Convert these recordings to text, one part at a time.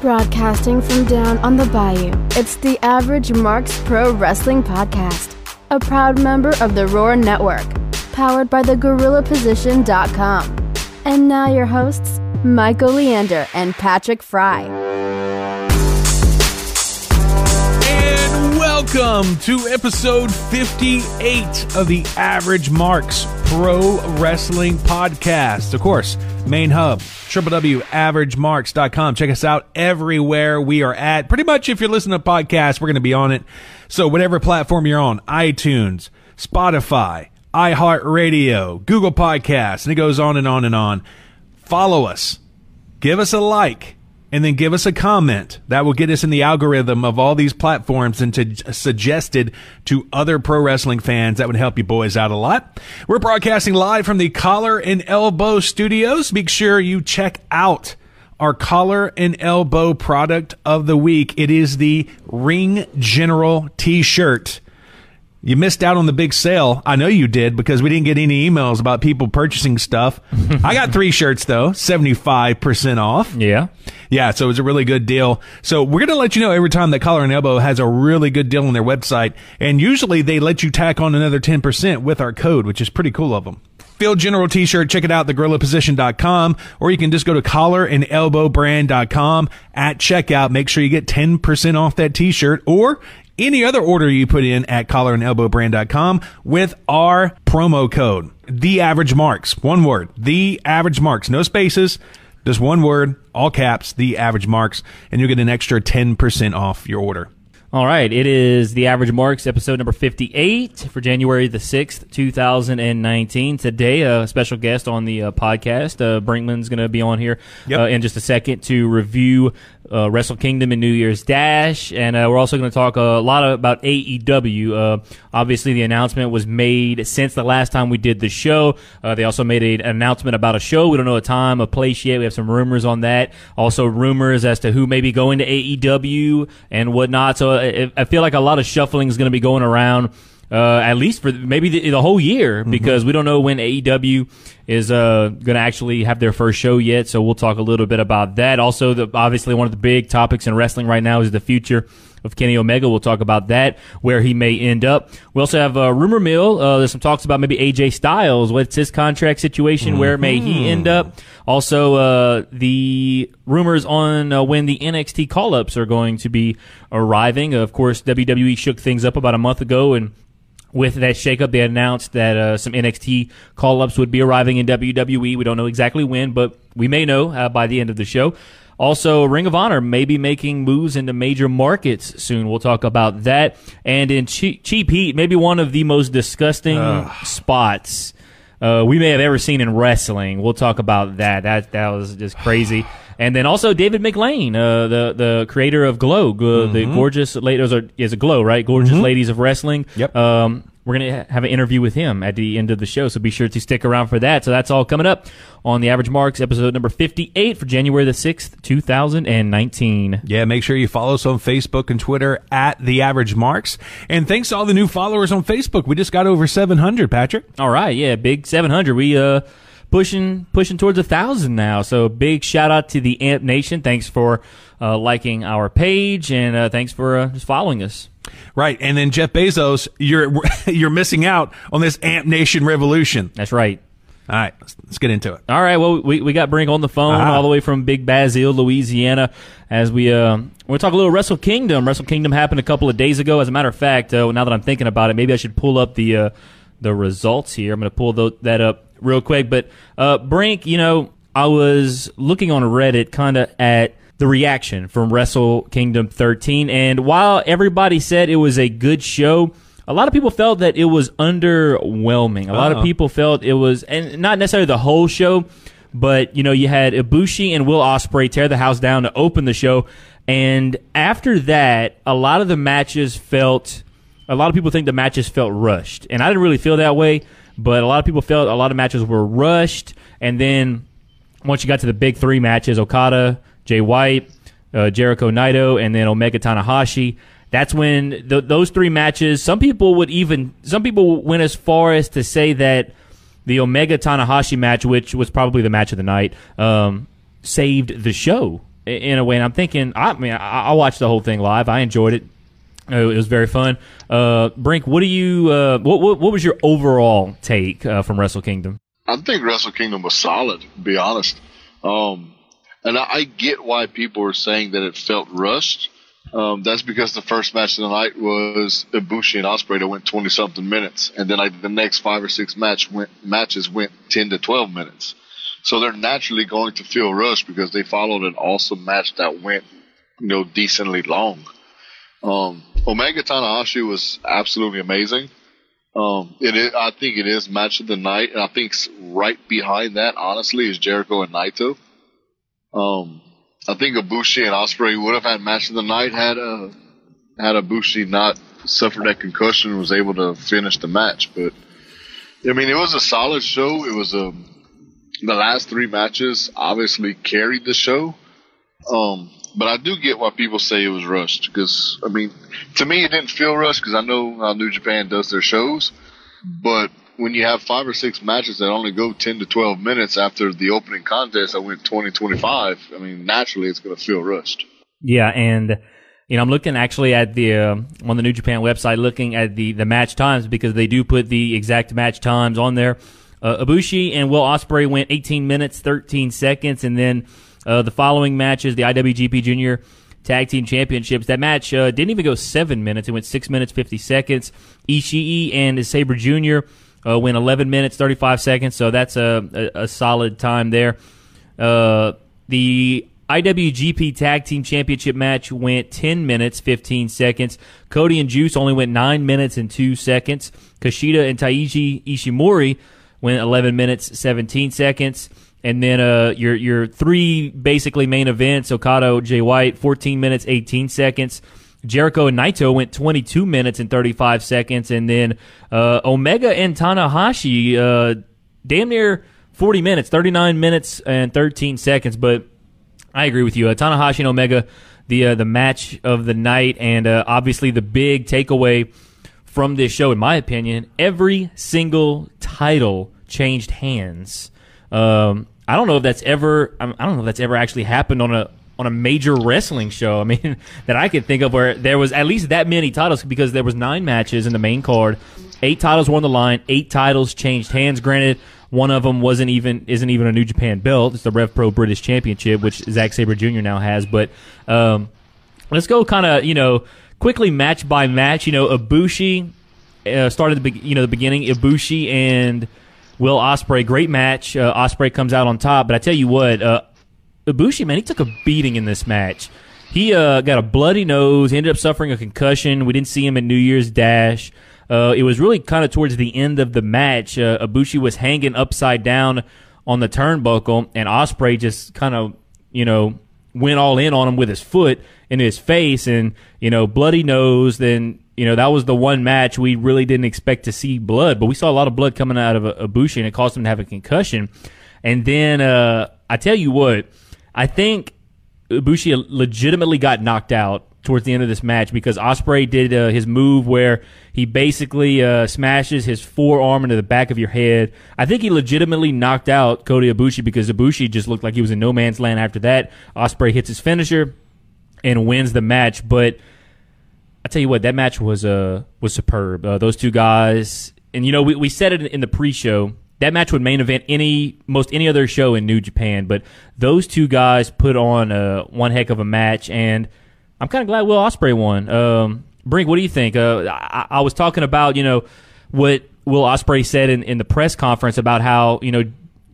Broadcasting from down on the bayou, it's the Average Marks Pro Wrestling Podcast, a proud member of the Roar Network, powered by the GorillaPosition.com. And now your hosts, Michael Leander and Patrick Fry. Welcome to episode 58 of the Average Marks Pro Wrestling Podcast. Of course, main hub, www.averagemarks.com. Check us out everywhere we are at. Pretty much if you're listening to podcasts, we're going to be on it. So whatever platform you're on, iTunes, Spotify, iHeartRadio, Google Podcasts, and it goes on and on and on. Follow us. Give us a like and then give us a comment. That will get us in the algorithm of all these platforms and to suggested to other pro wrestling fans. That would help you boys out a lot. We're broadcasting live from the Collar and Elbow Studios. Make sure you check out our collar and elbow product of the week. It is the Ring General t-shirt. You missed out on the big sale. I know you did because we didn't get any emails about people purchasing stuff. I got three shirts though, 75% off. Yeah. Yeah, so it was a really good deal. So we're going to let you know every time that Collar and Elbow has a really good deal on their website. And usually they let you tack on another 10% with our code, which is pretty cool of them. Field General t-shirt, check it out, thegorillaposition.com, or you can just go to collarandelbowbrand.com at checkout. Make sure you get 10% off that t-shirt or any other order you put in at collarandelbowbrand.com with our promo code, the average marks. One word, the average marks. No spaces, just one word, all caps, the average marks, and you'll get an extra 10% off your order. All right, it is the Average Marks episode number 58 for January the 6th, 2019. Today, a special guest on the uh, podcast, uh, Brinkman's going to be on here Yep. uh, in just a second to review uh, Wrestle Kingdom and New Year's Dash. And uh, we're also going to talk a lot about AEW. Uh, obviously, the announcement was made since the last time we did the show. Uh, they also made an announcement about a show. We don't know a time, a place yet. We have some rumors on that. Also, rumors as to who may be going to AEW and whatnot. So I, I feel like a lot of shuffling is going to be going around. Uh, at least for maybe the, the whole year, because we don't know when AEW is uh, going to actually have their first show yet. So we'll talk a little bit about that. Also, the, obviously, one of the big topics in wrestling right now is the future of Kenny Omega. We'll talk about that, where he may end up. We also have uh, rumor mill. Uh, there's some talks about maybe AJ Styles. What's his contract situation? Where may he end up? Also, uh, the rumors on uh, when the NXT call ups are going to be arriving. Of course, WWE shook things up about a month ago and with that shakeup, they announced that uh, some NXT call ups would be arriving in WWE. We don't know exactly when, but we may know uh, by the end of the show. Also, Ring of Honor may be making moves into major markets soon. We'll talk about that. And in Cheap, cheap Heat, maybe one of the most disgusting spots uh, we may have ever seen in wrestling. We'll talk about that. That that was just crazy. And then also David McLane, uh, the the creator of Glow, uh, the gorgeous ladies are is a Glow, right? Gorgeous ladies of wrestling. Yep. Um, we're gonna have an interview with him at the end of the show, so be sure to stick around for that. So that's all coming up on the Average Marks episode number fifty eight for January the sixth, two thousand and nineteen. Yeah, make sure you follow us on Facebook and Twitter at The Average Marks. And thanks to all the new followers on Facebook. We just got over 700, Patrick. All right, yeah, big 700. We uh pushing pushing towards a thousand now. So big shout out to the Amp Nation. Thanks for uh, liking our page and uh, thanks for uh, just following us. Right. And then Jeff Bezos, you're you're missing out on this Amp Nation revolution. That's right. All right, let's, let's get into it. All right, well, we, we got Brink on the phone Ah. all the way from Big Basile, Louisiana, as we uh, we'll talk a little Wrestle Kingdom. Wrestle Kingdom happened a couple of days ago. As a matter of fact, uh, now that I'm thinking about it, maybe I should pull up the uh, the results here. I'm going to pull tho- that up real quick. But uh, Brink, you know, I was looking on Reddit, kind of at the reaction from Wrestle Kingdom 13, and while everybody said it was a good show. A lot of people felt that it was underwhelming. A lot of Uh-oh. people felt it was, and not necessarily the whole show, but you know, you had Ibushi and Will Ospreay tear the house down to open the show, and after that, a lot of the matches felt. A lot of people think the matches felt rushed, and I didn't really feel that way. But a lot of people felt a lot of matches were rushed, and then once you got to the big three matches, Okada, Jay White, uh, Jericho Naito, and then Omega Tanahashi. That's when th- those three matches. Some people would even some people went as far as to say that the Omega Tanahashi match, which was probably the match of the night, um, saved the show in a way. And I'm thinking, I mean, I, I watched the whole thing live. I enjoyed it. Uh, it was very fun. Uh, Brink, what do you? Uh, what, what, what was your overall take uh, from Wrestle Kingdom? I think Wrestle Kingdom was solid. To be honest, um, and I, I, get why people are saying that it felt rushed. Um, that's because the first match of the night was Ibushi and Ospreay that went twenty something minutes, and then like the next five or six match went, matches went ten to twelve minutes. So they're naturally going to feel rushed because they followed an awesome match that went, you know, decently long. Um, Omega Tanahashi was absolutely amazing. Um, it is, I think it is match of the night, and I think right behind that, honestly, is Jericho and Naito. Um, I think Ibushi and Ospreay would have had match of the night had uh, had Ibushi not suffered that concussion and was able to finish the match. But I mean, it was a solid show. It was a the last three matches obviously carried the show. Um, but I do get why people say it was rushed because I mean, to me, it didn't feel rushed because I know how New Japan does their shows. But when you have five or six matches that only go 10 to 12 minutes after the opening contest I went 20, 25, I mean, naturally it's going to feel rushed. Yeah. And, you know, I'm looking actually at the, uh, on the New Japan website, looking at the, the match times because they do put the exact match times on there. Uh, Ibushi and Will Ospreay went 18 minutes, 13 seconds. And then, uh, the following matches, the IWGP Junior Tag Team Championships. That match uh, didn't even go seven minutes. It went six minutes, 50 seconds. Ishii and Sabre Jr. Uh, went 11 minutes, 35 seconds. So that's a, a, a solid time there. Uh, the IWGP Tag Team Championship match went 10 minutes, 15 seconds. Cody and Juice only went 9 minutes and 2 seconds. Kushida and Taiji Ishimori went 11 minutes, 17 seconds. And then uh, your your three basically main events: Okada, Jay White, 14 minutes, 18 seconds. Jericho and Naito went 22 minutes and 35 seconds, and then uh, Omega and Tanahashi, uh, damn near 40 minutes, 39 minutes and 13 seconds. But I agree with you, uh, Tanahashi and Omega, the uh, the match of the night, and uh, obviously the big takeaway from this show, in my opinion, every single title changed hands. Um, I don't know if that's ever. I don't know if that's ever actually happened on a on a major wrestling show. I mean, that I can think of where there was at least that many titles because there was nine matches in the main card. Eight titles were on the line. Eight titles changed hands. Granted, one of them wasn't even isn't even a New Japan belt. It's the Rev Pro British Championship, which Zack Sabre Jr. now has. But um, let's go kind of you know quickly match by match. You know, Ibushi uh, started the you know the beginning. Ibushi and Will Ospreay, great match. Uh, Ospreay comes out on top, but I tell you what, uh, Ibushi, man, he took a beating in this match. He uh, got a bloody nose, ended up suffering a concussion. We didn't see him in New Year's Dash. Uh, it was really kind of towards the end of the match. Uh, Ibushi was hanging upside down on the turnbuckle, and Ospreay just kind of, you know, went all in on him with his foot in his face, and you know, bloody nose. Then you know, that was the one match we really didn't expect to see blood, but we saw a lot of blood coming out of Ibushi, and it caused him to have a concussion. And then uh, I tell you what, I think Ibushi legitimately got knocked out towards the end of this match because Ospreay did uh, his move where he basically uh, smashes his forearm into the back of your head. I think he legitimately knocked out Kota Ibushi because Ibushi just looked like he was in no man's land after that. Ospreay hits his finisher and wins the match, but I tell you what, that match was uh was superb. Uh, those two guys, and you know, we, we said it in the pre-show. That match would main event any most any other show in New Japan, but those two guys put on uh, one heck of a match, and I'm kind of glad Will Ospreay won. Um, Brink, what do you think? Uh, I, I, was talking about you know what Will Ospreay said in, in the press conference about how you know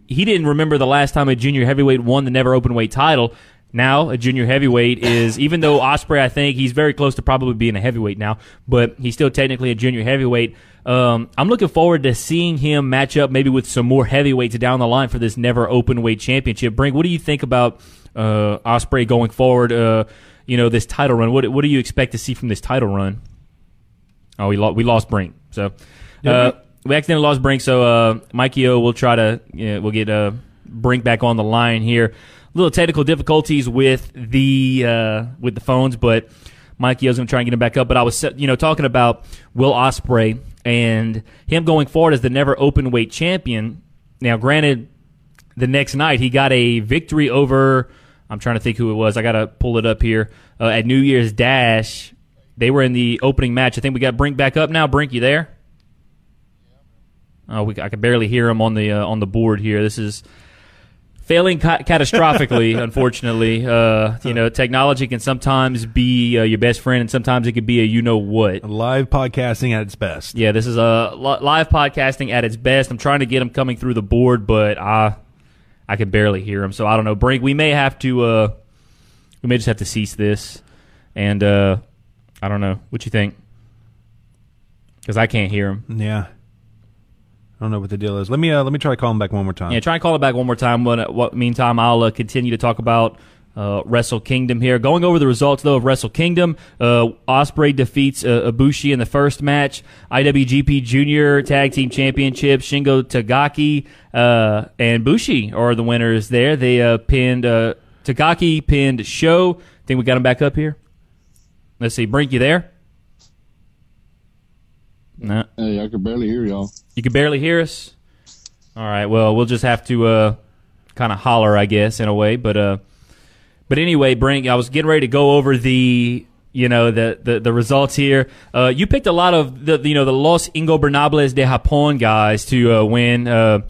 he didn't remember the last time a junior heavyweight won the never open weight title now a junior heavyweight is even though Ospreay, I think he's very close to probably being a heavyweight now, but he's still technically a junior heavyweight. Um, I'm looking forward to seeing him match up maybe with some more heavyweights down the line for this never open weight championship. Brink, what do you think about uh, Ospreay going forward? Uh, you know this title run. What what do you expect to see from this title run? Oh, we lost we lost Brink. So uh, we accidentally lost Brink. So uh, Mikey O, we'll try to you know, we'll get uh, Brink back on the line here little technical difficulties with the uh, with the phones, but Mikey, I was going to try and get him back up. But I was, you know, talking about Will Ospreay and him going forward as the never open weight champion. Now, granted, the next night he got a victory over I'm trying to think who it was. I got to pull it up here. Uh, at New Year's Dash, they were in the opening match. I think we got Brink back up now. Brink, you there? Oh, we, I can barely hear him on the uh, on the board here. This is failing ca- catastrophically. unfortunately, uh, you know, technology can sometimes be uh, your best friend, and sometimes it could be a you know what. Live podcasting at its best. Yeah, this is a li- live podcasting at its best. I'm trying to get him coming through the board, but I I can barely hear him. So I don't know, Brink. We may have to uh, we may just have to cease this, and uh, I don't know what you think because I can't hear him. Yeah. I don't know what the deal is. Let me uh, let me try calling back one more time. Yeah, try and call it back one more time. But what meantime, I'll uh, continue to talk about uh, Wrestle Kingdom here. Going over the results though of Wrestle Kingdom, uh, Ospreay defeats uh, Ibushi in the first match. IWGP Junior Tag Team Championship, Shingo Takagi uh, and Bushi are the winners there. They uh, pinned uh, Takagi pinned Sho. Think we got him back up here. Let's see, Brink, you there? No. Hey, I can barely hear y'all. You can barely hear us. All right. Well, we'll just have to uh, kind of holler, I guess, in a way. But uh, but anyway, Brink, I was getting ready to go over the you know the the, the results here. Uh, you picked a lot of the you know the Los Ingobernables de Japón guys to uh, win, uh,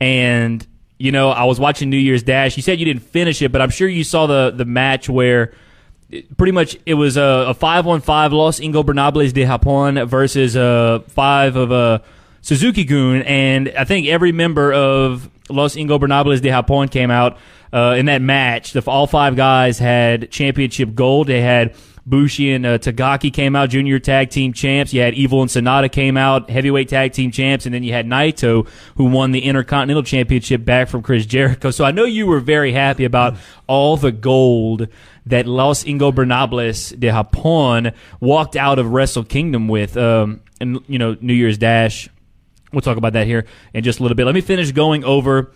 and you know I was watching New Year's Dash. You said you didn't finish it, but I'm sure you saw the the match where pretty much it was a, a five on five Los Ingobernables de Japón versus a five of a Suzuki Gun, and I think every member of Los Ingobernables de Japón came out uh, in that match. The, all five guys had championship gold. They had Bushi and uh, Takagi came out, junior tag team champs. You had Evil and Sanada came out, heavyweight tag team champs, and then you had Naito, who won the Intercontinental Championship back from Chris Jericho. So I know you were very happy about all the gold that Los Ingobernables de Japón walked out of Wrestle Kingdom with, um, and you know New Year's Dash. We'll talk about that here in just a little bit. Let me finish going over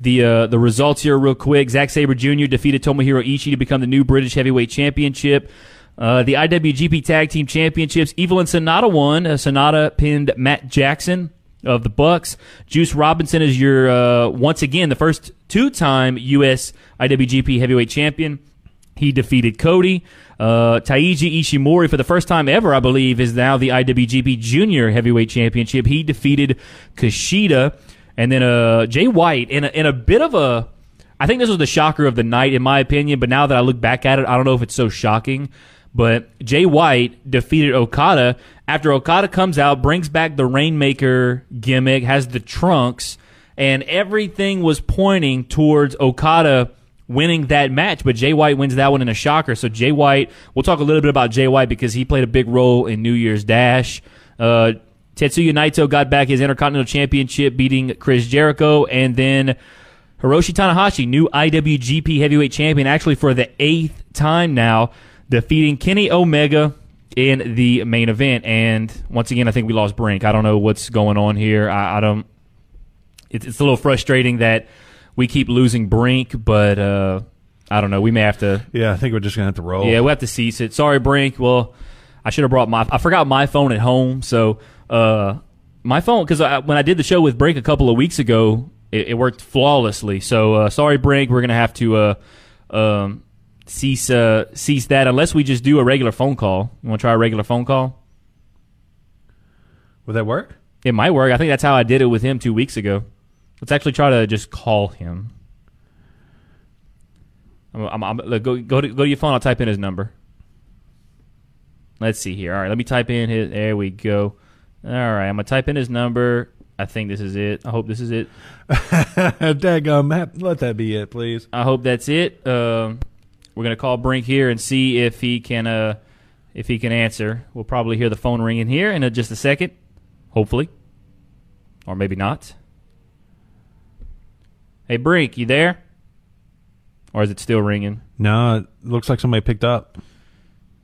the uh, the results here real quick. Zack Sabre Jr. defeated Tomohiro Ishii to become the new British Heavyweight Championship. Uh, the IWGP Tag Team Championships, Evil and Sanada won. Uh, Sanada pinned Matt Jackson of the Bucks. Juice Robinson is your uh, once again the first two-time U.S. IWGP Heavyweight Champion. He defeated Cody. Uh, Taiji Ishimori, for the first time ever, I believe, is now the IWGP Junior Heavyweight Championship. He defeated Kushida. And then uh, Jay White, in a, in a bit of a. I think this was the shocker of the night, in my opinion, but now that I look back at it, I don't know if it's so shocking. But Jay White defeated Okada after Okada comes out, brings back the Rainmaker gimmick, has the trunks, and everything was pointing towards Okada winning that match, but Jay White wins that one in a shocker. So Jay White, we'll talk a little bit about Jay White because he played a big role in New Year's Dash. Uh, Tetsuya Naito got back his Intercontinental Championship, beating Chris Jericho, and then Hiroshi Tanahashi, new IWGP Heavyweight Champion, actually for the eighth time now, defeating Kenny Omega in the main event. And once again, I think we lost Brink. I don't know what's going on here. I, I don't. It's, it's a little frustrating that we keep losing Brink, but uh, I don't know. We may have to. Yeah, I think we're just gonna have to roll. Yeah, we have to cease it. Sorry, Brink. Well, I should have brought my. I forgot my phone at home, so uh, my phone because when I did the show with Brink a couple of weeks ago, it, it worked flawlessly. So uh, sorry, Brink. We're gonna have to uh, um, cease uh, cease that unless we just do a regular phone call. You want to try a regular phone call? Would that work? It might work. I think that's how I did it with him two weeks ago. Let's actually try to just call him. I'm, I'm, I'm, look, go go to, go to your phone. I'll type in his number. Let's see here. All right, let me type in his. There we go. All right, I'm gonna type in his number. I think this is it. I hope this is it. Daggum, let that be it, please. I hope that's it. Um, we're gonna call Brink here and see if he can uh, if he can answer. We'll probably hear the phone ringing here in a, just a second, hopefully, or maybe not. Hey Brink, you there? Or is it still ringing? No, it looks like somebody picked up.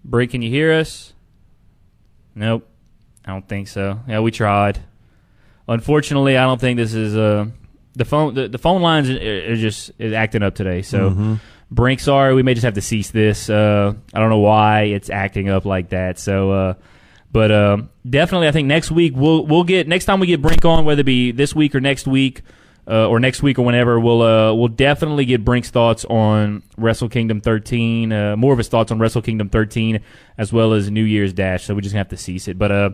Brink, can you hear us? Nope. I don't think so. Yeah, we tried. Unfortunately, I don't think this is uh the phone the, the phone lines are, are just is acting up today. So Mm-hmm. Brink, sorry, we may just have to cease this. Uh, I don't know why it's acting up like that. So, uh, but um, definitely, I think next week we'll we'll get next time we get Brink on, whether it be this week or next week. Uh, or next week or whenever, we'll uh, we'll definitely get Brink's thoughts on Wrestle Kingdom 13, uh, more of his thoughts on Wrestle Kingdom 13, as well as New Year's Dash. So we just have to cease it, but uh,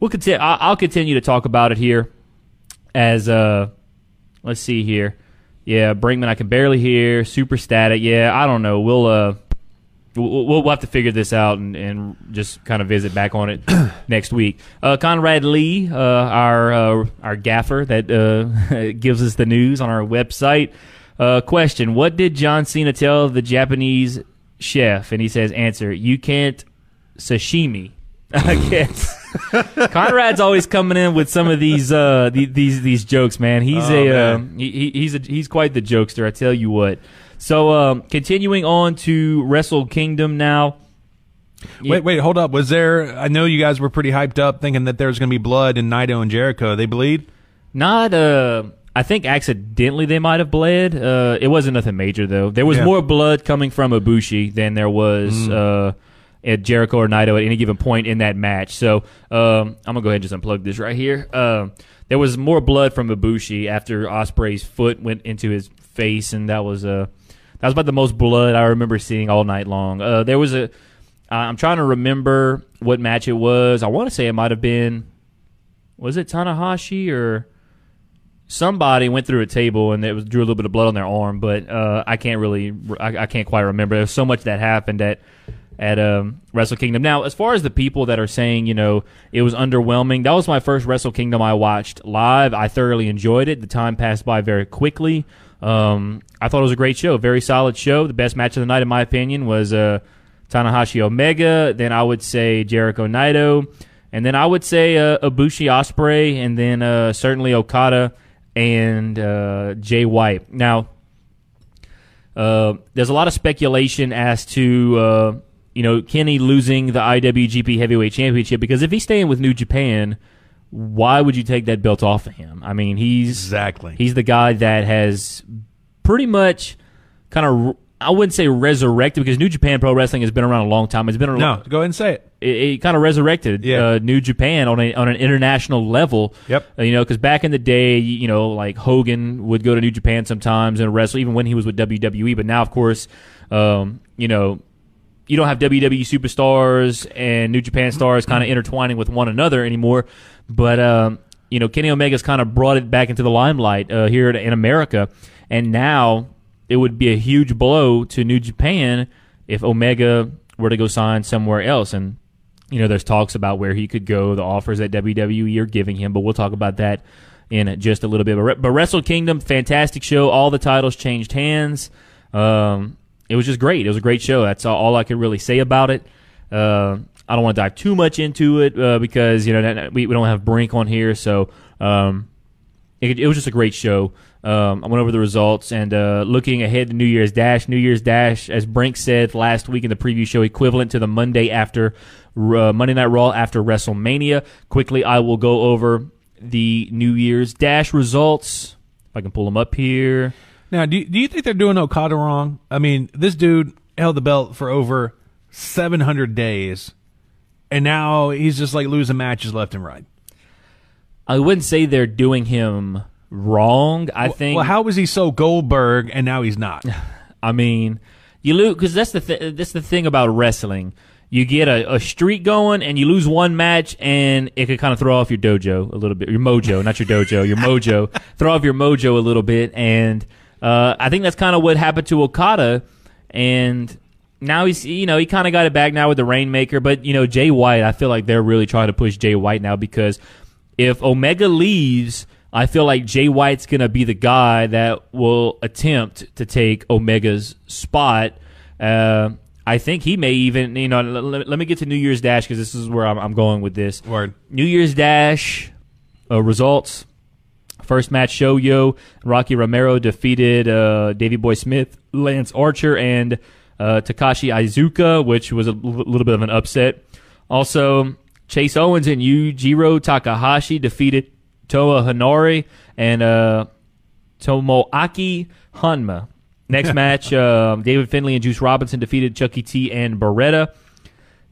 we'll continue. I'll continue to talk about it here. As uh, let's see here, yeah, Brinkman, I can barely hear. Super static. Yeah, I don't know. We'll uh We'll, we'll, have to figure this out and, and just kind of visit back on it next week. Uh, Conrad Lee, uh, our uh, our gaffer that uh, gives us the news on our website. Uh, question: What did John Cena tell the Japanese chef? And he says, "Answer: You can't sashimi." I guess. Conrad's always coming in with some of these uh, these these jokes, man. He's oh, a man. he, he's a he's quite the jokester. I tell you what. So um, continuing on to Wrestle Kingdom now. Wait, wait, hold up. Was there? I know you guys were pretty hyped up, thinking that there was going to be blood in Naito and Jericho. They bleed? Not. Uh, I think accidentally they might have bled. Uh, it wasn't nothing major though. There was yeah. more blood coming from Ibushi than there was mm. uh, at Jericho or Naito at any given point in that match. So um, I'm gonna go ahead and just unplug this right here. Uh, there was more blood from Ibushi after Ospreay's foot went into his face, and that was uh, that was about the most blood I remember seeing all night long. Uh, there was a. am trying to remember what match it was. I want to say it might have been. Was it Tanahashi or somebody went through a table and it was drew a little bit of blood on their arm, but uh, I can't really. I, I, can't quite remember. There's so much that happened at at um, Wrestle Kingdom. Now, as far as the people that are saying, you know, it was underwhelming, that was my first Wrestle Kingdom I watched live. I thoroughly enjoyed it. The time passed by very quickly. Um, I thought it was a great show, very solid show. The best match of the night, in my opinion, was uh, Tanahashi Omega. Then I would say Jericho Naito, and then I would say uh, Ibushi Ospreay, and then uh, certainly Okada and uh, Jay White. Now, uh, there's a lot of speculation as to uh, you know Kenny losing the IWGP Heavyweight Championship because if he's staying with New Japan why would you take that belt off of him? I mean, he's exactly he's the guy that has pretty much kind of I wouldn't say resurrected because New Japan Pro Wrestling has been around a long time. It's been a no. Go ahead and say it. It, it kind of resurrected yeah. uh, New Japan on a on an international level. Yep. Uh, you know, because back in the day, you know, like Hogan would go to New Japan sometimes and wrestle, even when he was with WWE. But now, of course, um, you know, you don't have WWE superstars and New Japan stars kind of intertwining with one another anymore. But um, you know, Kenny Omega's kind of brought it back into the limelight uh, here in America, and now it would be a huge blow to New Japan if Omega were to go sign somewhere else. And you know, there's talks about where he could go, the offers that WWE are giving him, but we'll talk about that in just a little bit. But Wrestle Kingdom, fantastic show. All the titles changed hands. Um, it was just great. It was a great show. That's all, I could really say about it. Uh, I don't want to dive too much into it uh, because you know we, we don't have Brink on here, so um, it, it, was just a great show. Um, I went over the results and uh, looking ahead to New Year's Dash. New Year's Dash, as Brink said last week in the preview show, equivalent to the Monday after uh, Monday Night Raw after WrestleMania. Quickly, I will go over the New Year's Dash results. If I can pull them up here. Now, do you, do you think they're doing Okada wrong? I mean, this dude held the belt for over 700 days, and now he's just like losing matches left and right. I wouldn't say they're doing him wrong. I well, think. Well, how was he so Goldberg and now he's not? I mean, you lose because that's the th- that's the thing about wrestling. You get a, a streak going and you lose one match and it could kind of throw off your dojo a little bit, your mojo, not your dojo, your mojo, throw off your mojo a little bit. And uh, I think that's kind of what happened to Okada. And now he's you know he kind of got it back now with the Rainmaker, but you know Jay White, I feel like they're really trying to push Jay White now because if Omega leaves, I feel like Jay White's gonna be the guy that will attempt to take Omega's spot. Uh, I think he may even you know let, let me get to New Year's Dash because this is where I'm, I'm, going with this. Word. New Year's Dash uh, results. First match, Shoyo Rocky Romero defeated uh, Davey Boy Smith, Lance Archer, and uh, Takashi Iizuka, which was a l- little bit of an upset. Also, Chase Owens and Yujiro Takahashi defeated Toa Henare and uh, Tomoaki Honma. Next match, uh, David Finlay and Juice Robinson defeated Chuckie T and Beretta.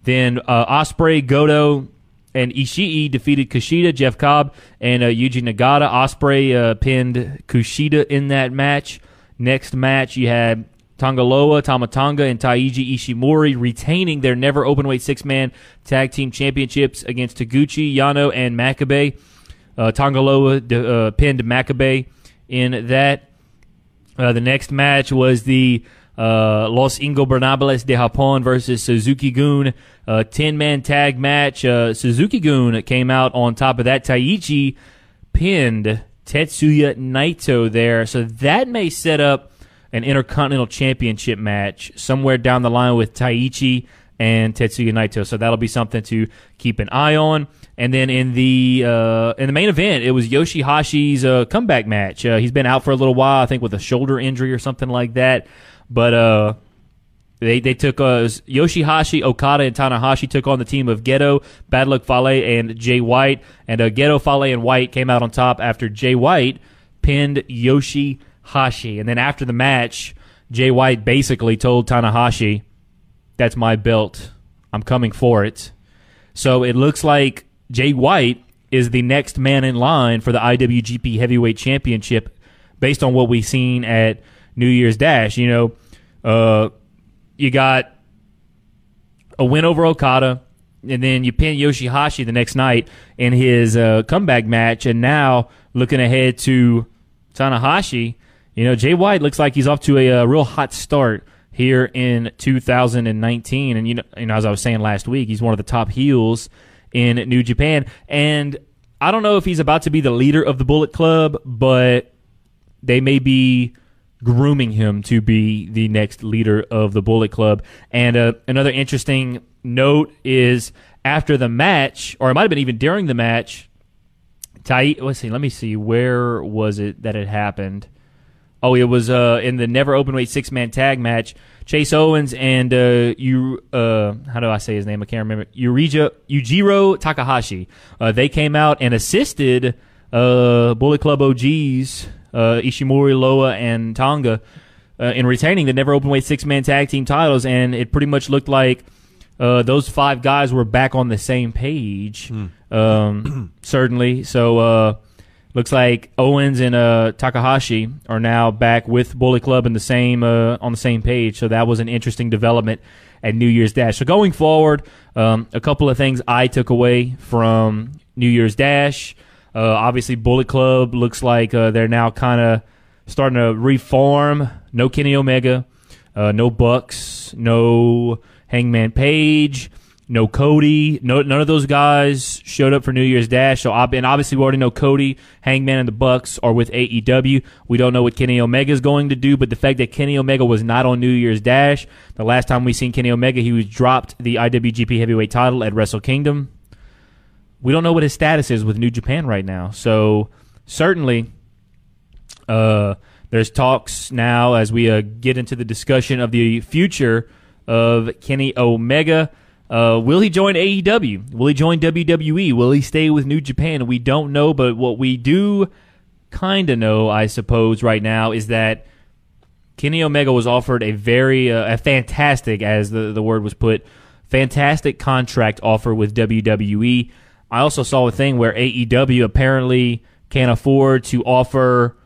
Then uh, Ospreay, Goto, and Ishii defeated Kushida, Jeff Cobb, and uh, Yuji Nagata. Ospreay uh, pinned Kushida in that match. Next match, you had Tonga Loa, Tamatanga, and Taiji Ishimori retaining their never openweight six man tag team championships against Taguchi, Yano, and Makabe. Uh, Tonga Loa uh, pinned Makabe in that. Uh, the next match was the uh, Los Ingobernables de Japón versus Suzuki Gun, a 10 man tag match. Uh, Suzuki Gun came out on top of that. Taichi pinned Tetsuya Naito there. So that may set up an Intercontinental Championship match somewhere down the line with Taichi and Tetsuya Naito. So that'll be something to keep an eye on. And then in the uh, in the main event, it was Yoshihashi's uh, comeback match. Uh, he's been out for a little while, I think, with a shoulder injury or something like that. But uh, they they took uh, Yoshihashi, Okada, and Tanahashi took on the team of Gedo, Bad Luck Fale, and Jay White. And uh, Gedo, Fale, and White came out on top after Jay White pinned Yoshihashi. And then after the match, Jay White basically told Tanahashi, "That's my belt. I'm coming for it." So it looks like Jay White is the next man in line for the IWGP Heavyweight Championship based on what we've seen at New Year's Dash. You know, uh, you got a win over Okada, and then you pin Yoshihashi the next night in his uh, comeback match, and now looking ahead to Tanahashi, you know, Jay White looks like he's off to a, a uh, real hot start here in 2019. And you know, you know, as I was saying last week, he's one of the top heels in New Japan, and I don't know if he's about to be the leader of the Bullet Club, but they may be grooming him to be the next leader of the Bullet Club. And uh, another interesting note is after the match, or it might have been even during the match. Tai, let's see. Let me see. Where was it that it happened? Oh, it was uh, in the never open weight six man tag match. Chase Owens and uh, you, uh, how do I say his name? I can't remember. Yurija, Yujiro Takahashi. Uh, they came out and assisted uh, Bullet Club OGs uh, Ishimori, Loa, and Tonga uh, in retaining the never open weight six man tag team titles, and it pretty much looked like uh, those five guys were back on the same page. Hmm. Um, certainly, so uh, looks like Owens and uh, Takahashi are now back with Bullet Club in the same uh, on the same page. So that was an interesting development at New Year's Dash. So going forward, um, a couple of things I took away from New Year's Dash. Uh, obviously, Bullet Club looks like uh, they're now kind of starting to reform. No Kenny Omega, uh, no Bucks, no Hangman Page, no Cody. No, none of those guys showed up for New Year's Dash. So, and obviously, we already know Cody, Hangman, and the Bucks are with AEW. We don't know what Kenny Omega is going to do, but the fact that Kenny Omega was not on New Year's Dash, the last time we seen Kenny Omega, he was dropped the IWGP Heavyweight Title at Wrestle Kingdom we don't know what his status is with New Japan right now. So certainly, uh, there's talks now as we uh, get into the discussion of the future of Kenny Omega. Uh, will he join AEW? Will he join WWE? Will he stay with New Japan? We don't know, but what we do kind of know, I suppose, right now is that Kenny Omega was offered a very, uh, a fantastic, as the, the word was put, fantastic contract offer with WWE. I also saw a thing where AEW apparently can't afford to offer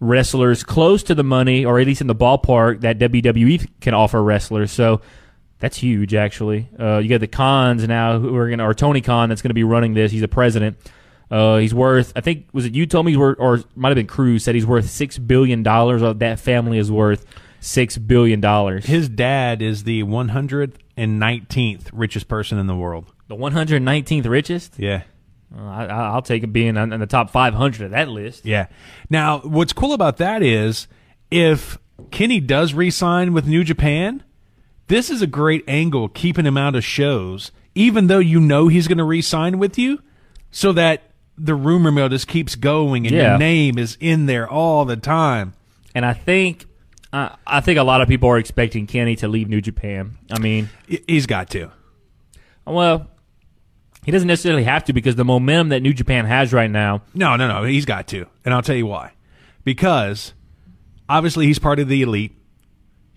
wrestlers close to the money, or at least in the ballpark that WWE can offer wrestlers. So that's huge, actually. Uh, you got the Khans now who are going to, or Tony Khan that's going to be running this. He's a president. Uh, he's worth, I think, was it you told me he's worth, or might have been Cruz said he's worth six billion dollars. Or that family is worth six billion dollars. His dad is the 119th richest person in the world. The 119th richest? Yeah. I, will take it being in the top 500 of that list. Yeah. Now, what's cool about that is if Kenny does re-sign with New Japan, this is a great angle keeping him out of shows, even though you know he's going to re-sign with you, so that the rumor mill just keeps going and yeah. your name is in there all the time. And I think I think a lot of people are expecting Kenny to leave New Japan. I mean, he's got to. Well, he doesn't necessarily have to because the momentum that New Japan has right now. No, no, no. He's got to. And I'll tell you why. Because obviously he's part of the elite.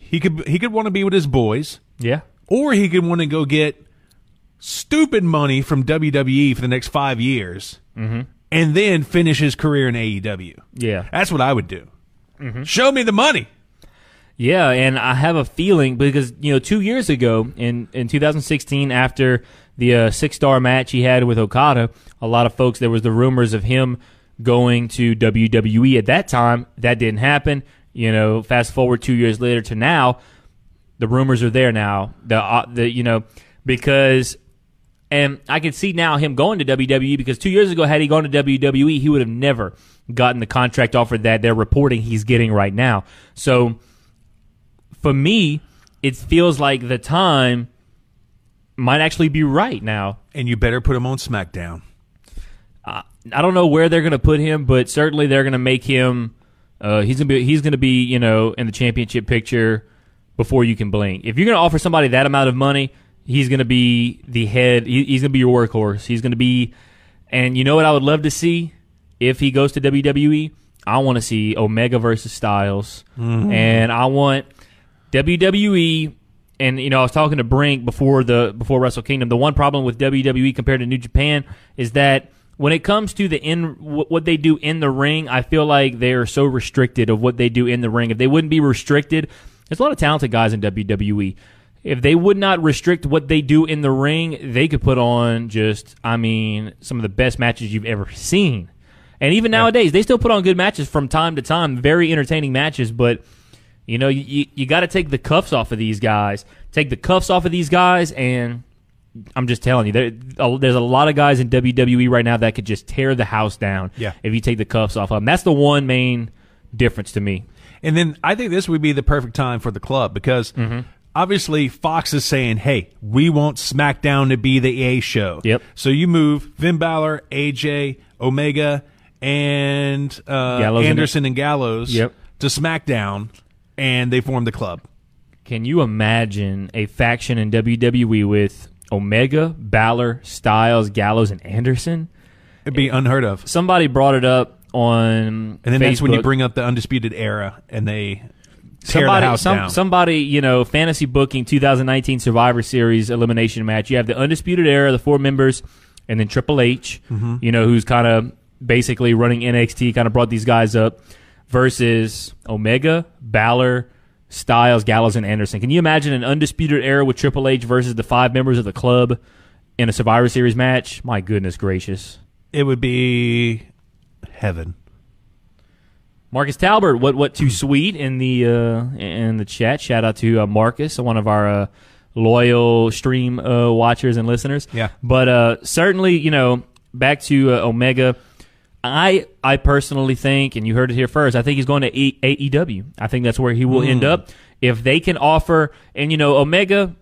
He could he could want to be with his boys. Yeah. Or he could want to go get stupid money from WWE for the next five years, and then finish his career in AEW. Yeah. That's what I would do. Show me the money. Yeah, and I have a feeling because you know two years ago in in 2016 after the uh, six star match he had with Okada, a lot of folks there was the rumors of him going to WWE at that time. That didn't happen. You know, fast forward two years later to now, the rumors are there now. The uh, the you know because. And I can see now him going to WWE because two years ago, had he gone to WWE, he would have never gotten the contract offer that they're reporting he's getting right now. So for me, it feels like the time might actually be right now. And you better put him on SmackDown. I don't know where they're going to put him, but certainly they're going to make him. Uh, he's gonna be he's gonna be you know in the championship picture before you can blink. If you're gonna offer somebody that amount of money, he's gonna be the head. He, he's gonna be your workhorse. He's gonna be, and you know what I would love to see if he goes to WWE. I want to see Omega versus Styles, and I want WWE. And you know, I was talking to Brink before the before Wrestle Kingdom. The one problem with WWE compared to New Japan is that when it comes to the in what they do in the ring, I feel like they are so restricted of what they do in the ring. If they wouldn't be restricted, there's a lot of talented guys in WWE. If they would not restrict what they do in the ring, they could put on just, I mean, some of the best matches you've ever seen. And even nowadays, they still put on good matches from time to time, very entertaining matches. But you know, you you got to take the cuffs off of these guys. Take the cuffs off of these guys, and I'm just telling you, there, there's a lot of guys in WWE right now that could just tear the house down. Yeah. if you take the cuffs off of them, that's the one main difference to me. And then I think this would be the perfect time for the club because Mm-hmm. obviously Fox is saying, hey, we want SmackDown to be the A show. Yep. So you move Finn Balor, AJ, Omega, and uh, Anderson and Gallows Yep. to SmackDown, and they form the club. Can you imagine a faction in WWE with Omega, Balor, Styles, Gallows, and Anderson? It'd be unheard of. Somebody brought it up on And then that's when you Facebook. bring up the Undisputed Era and they tear somebody, the house some, down. somebody, you know, fantasy booking 2019 Survivor Series elimination match. You have the Undisputed Era, the four members, and then Triple H, Mm-hmm. you know, who's kind of basically running NXT, kind of brought these guys up, versus Omega, Balor, Styles, Gallows, and Anderson. Can you imagine an Undisputed Era with Triple H versus the five members of the club in a Survivor Series match? My goodness gracious. it would be heaven. Marcus Talbert, what what too sweet in the uh, in the chat. Shout out to uh, Marcus, one of our uh, loyal stream uh, watchers and listeners. Yeah. but uh, certainly, you know, back to uh, Omega. I I personally think, and you heard it here first. I think he's going to e- AEW. I think that's where he will end hmm. up if they can offer. And you know, Omega.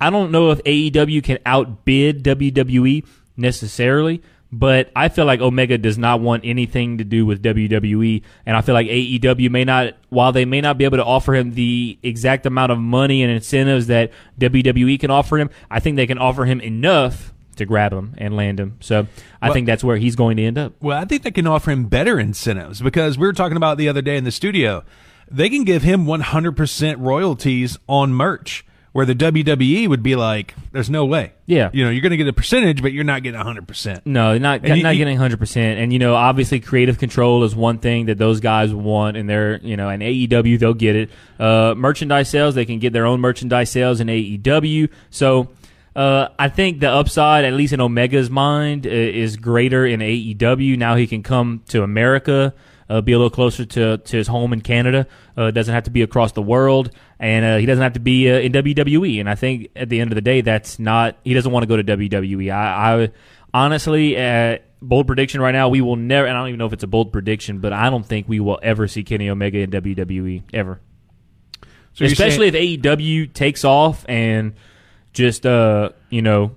I don't know if AEW can outbid WWE necessarily, but I feel like Omega does not want anything to do with WWE, and I feel like AEW may not, while they may not be able to offer him the exact amount of money and incentives that WWE can offer him, I think they can offer him enough to grab him and land him. So I Well- think that's where he's going to end up. Well, I think they can offer him better incentives because we were talking about the other day in the studio. They can give him 100% royalties on merch, where the WWE would be like, there's no way. Yeah. You know, you're going to get a percentage, but you're not getting 100%. No, not And not you- getting hundred percent. And you know, obviously, creative control is one thing that those guys want, and they're you know, and AEW they'll get it. Uh, merchandise sales, they can get their own merchandise sales in AEW. So. Uh, I think the upside, at least in Omega's mind, is greater in AEW. Now he can come to America, uh, be a little closer to, to his home in Canada. Uh, doesn't have to be across the world, and uh, he doesn't have to be uh, in WWE. And I think at the end of the day, that's not. He doesn't want to go to WWE. I, I honestly, uh, bold prediction right now, we will never. And I don't even know if it's a bold prediction, but I don't think we will ever see Kenny Omega in WWE ever. So Especially saying- if AEW takes off and just uh you know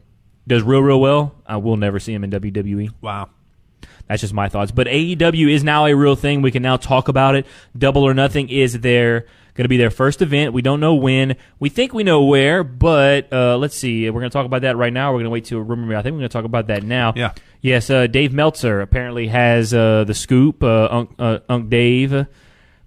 does real real well, I will never see him in WWE. wow. That's just my thoughts. But AEW is now a real thing. We can now talk about it. Double or Nothing is their going to be their first event. We don't know when. We think we know where, but uh, let's see. We're going to talk about that right now. We're going to wait till a rumor. I think we're going to talk about that now. Yeah. Yes. Uh, Dave Meltzer apparently has uh, the scoop. Uh, Unc, uh, Unc Dave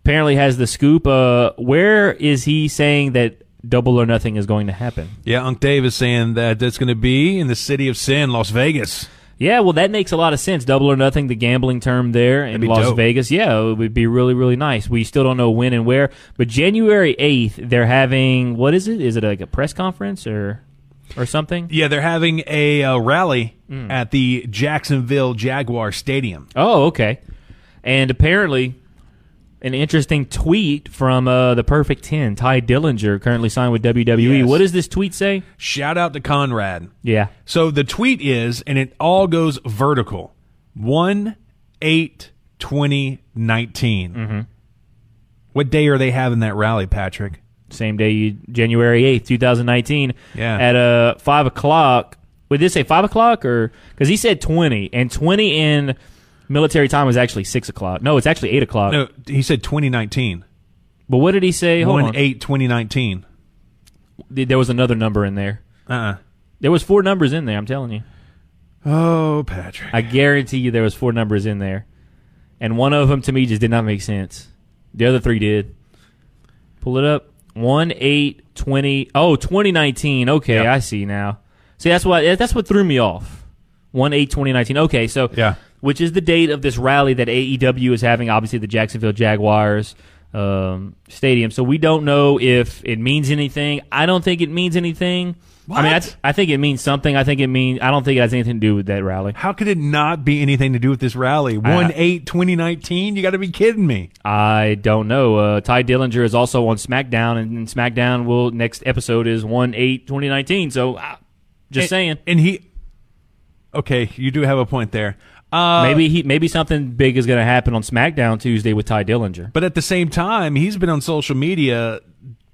apparently has the scoop. Uh, where is he saying that Double or Nothing is going to happen. Yeah, Unc Dave is saying that that's going to be in the city of sin, Las Vegas. Yeah, well, that makes a lot of sense. Double or Nothing, the gambling term there in Las dope. Vegas. Yeah, it would be really, really nice. We still don't know when and where, but January eighth, they're having what is it? Is it like a press conference or or something? Yeah, they're having a uh, rally at the Jacksonville Jaguar Stadium. Oh, okay. And apparently, an interesting tweet from uh, the Perfect Ten, Tye Dillinger, currently signed with WWE. Yes. What does this tweet say? Shout out to Conrad. Yeah. So the tweet is, and it all goes vertical 1 8 2019. What day are they having that rally, Patrick? Same day, January 8th, 2019. Yeah. At uh, 5 o'clock. Would this say 5 o'clock? or Because he said 20, and 20 in military time was actually 6 o'clock. No, it's actually 8 o'clock. No, he said 2019. But what did he say? Hold 1 on. 8 2019. There was another number in there. Uh uh There was four numbers in there, I'm telling you. Oh, Patrick. I guarantee you there was four numbers in there. And one of them to me just did not make sense. The other three did. Pull it up. 1 8 20 Oh, 2019. Okay, Yep. I see now. See, that's what that's what threw me off. 1 8 2019. Okay, so Yeah. Which is the date of this rally that AEW is having obviously the Jacksonville Jaguars um, stadium. So we don't know if it means anything. I don't think it means anything. What? I mean, I, I think it means something. I think it means I don't think it has anything to do with that rally. How could it not be anything to do with this rally? 1 8 2019? You got to be kidding me. I don't know. Uh, Tye Dillinger is also on SmackDown, and SmackDown will next episode is one eight 2019. So, uh, just And- saying, And he. Okay, you do have a point there. Uh, maybe he maybe something big is going to happen on SmackDown Tuesday with Tye Dillinger. But at the same time, he's been on social media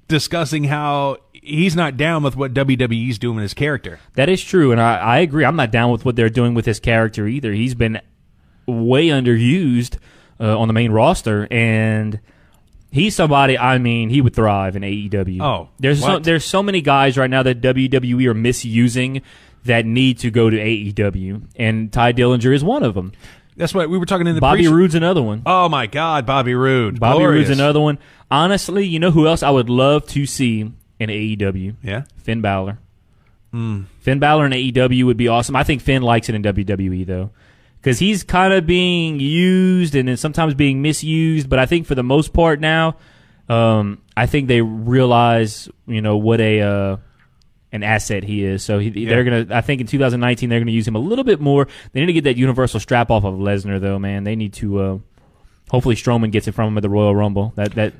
discussing how he's not down with what WWE's doing with his character. That is true, and I, I agree. I'm not down with what they're doing with his character either. He's been way underused uh, on the main roster, and he's somebody. I mean, he would thrive in AEW. Oh, there's so, there's so many guys right now that WWE are misusing that need to go to AEW, and Tye Dillinger is one of them. That's what we were talking in the Bobby pre- Roode's another one. Oh my God, Bobby Roode. Bobby Glorious. Roode's another one. Honestly, you know who else I would love to see in AEW? Yeah. Finn Balor. Hmm. Finn Balor in AEW would be awesome. I think Finn likes it in WWE though, because he's kind of being used and then sometimes being misused. But I think for the most part now, um, I think they realize you know what a uh, an asset he is. So he, they're gonna. I think in 2019 they're gonna use him a little bit more. They need to get that Universal strap off of Lesnar though, man. They need to. Uh, hopefully Strowman gets it from him at the Royal Rumble. That that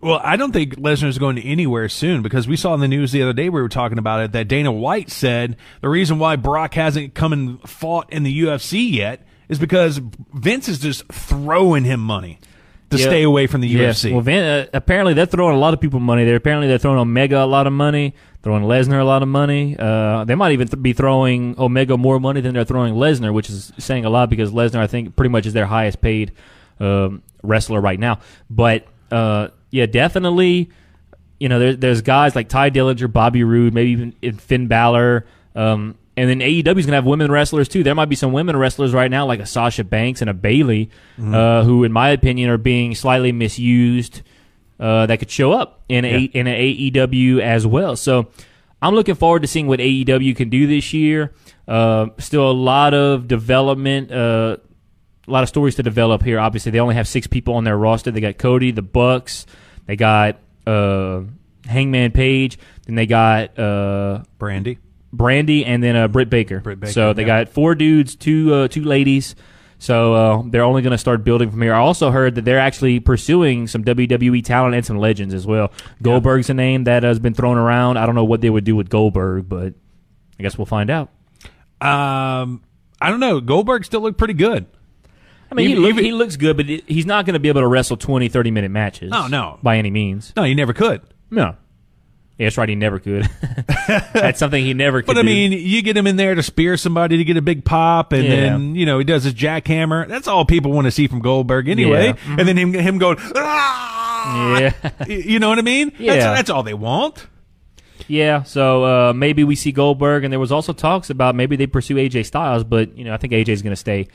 Well, I don't think Lesnar's going to anywhere soon because we saw in the news the other day we were talking about it that Dana White said the reason why Brock hasn't come and fought in the UFC yet is because Vince is just throwing him money to Yeah. stay away from the Yes. UFC. Well, Van, uh, apparently they're throwing a lot of people money there. Apparently they're throwing Omega a lot of money, throwing Lesnar a lot of money. Uh, they might even th- be throwing Omega more money than they're throwing Lesnar, which is saying a lot because Lesnar, I think, pretty much is their highest paid um, wrestler right now. But uh, yeah, definitely. You know, there, there's guys like Tye Dillinger, Bobby Roode, maybe even Finn Balor. Um, and then AEW is going to have women wrestlers too. There might be some women wrestlers right now, like a Sasha Banks and a Bayley, uh, who, in my opinion, are being slightly misused. Uh, that could show up in a in an AEW as well. So I'm looking forward to seeing what AEW can do this year. Uh, still a lot of development. Uh, a lot of stories to develop here. Obviously, they only have six people on their roster. They got Cody, the Bucks. They got uh, Hangman Page. Then they got uh, Brandi. Brandi, and then uh, Britt Baker. Britt Baker, so they yeah. got four dudes, two uh, two ladies. So uh, they're only going to start building from here. I also heard that they're actually pursuing some WWE talent and some legends as well. Goldberg's a name that has been thrown around. I don't know what they would do with Goldberg, but I guess we'll find out. Um, I don't know. Goldberg still looked pretty good. I mean, he, look, he looks good, but he's not going to be able to wrestle 20, 30 minute matches. Oh, no. By any means. No, he never could. No. Yeah, that's right. He never could. that's something he never could But I do. mean, you get him in there to spear somebody to get a big pop, and Yeah. then you know he does his jackhammer. That's all people want to see from Goldberg anyway. Yeah. And then him him going, ah! Yeah. You know what I mean? Yeah. that's, that's all they want. Yeah, so uh, maybe we see Goldberg, and there was also talks about maybe they pursue AJ Styles, but you know I think AJ is going to stay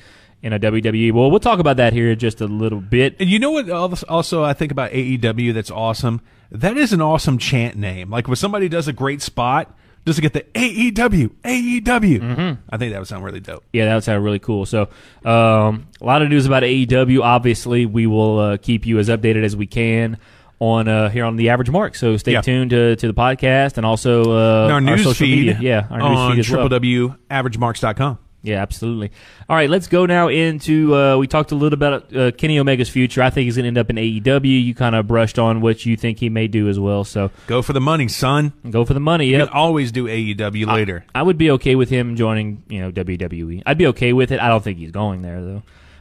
in a WWE. Well, we'll talk about that here in just a little bit. And you know what? Also, I think about AEW. That's awesome. That is an awesome chant name. Like when somebody does a great spot, just to get the AEW, AEW. Mm-hmm. I think that would sound really dope. Yeah, that would sound really cool. So, um, a lot of news about AEW. Obviously, we will uh, keep you as updated as we can on uh, here on the Average Mark. So stay Yeah. tuned to, to the podcast and also uh, And our news social feed, media. Yeah, our news on feed as well. www.averagemarks.com. Yeah, absolutely. All right, let's go now into. Uh, we talked a little about uh, Kenny Omega's future. I think he's going to end up in AEW. You kind of brushed on what you think he may do as well. So Go for the money, son. go for the money. Can always do AEW later. I would be okay with him joining, you know, WWE. I'd be okay with it. I don't think he's going there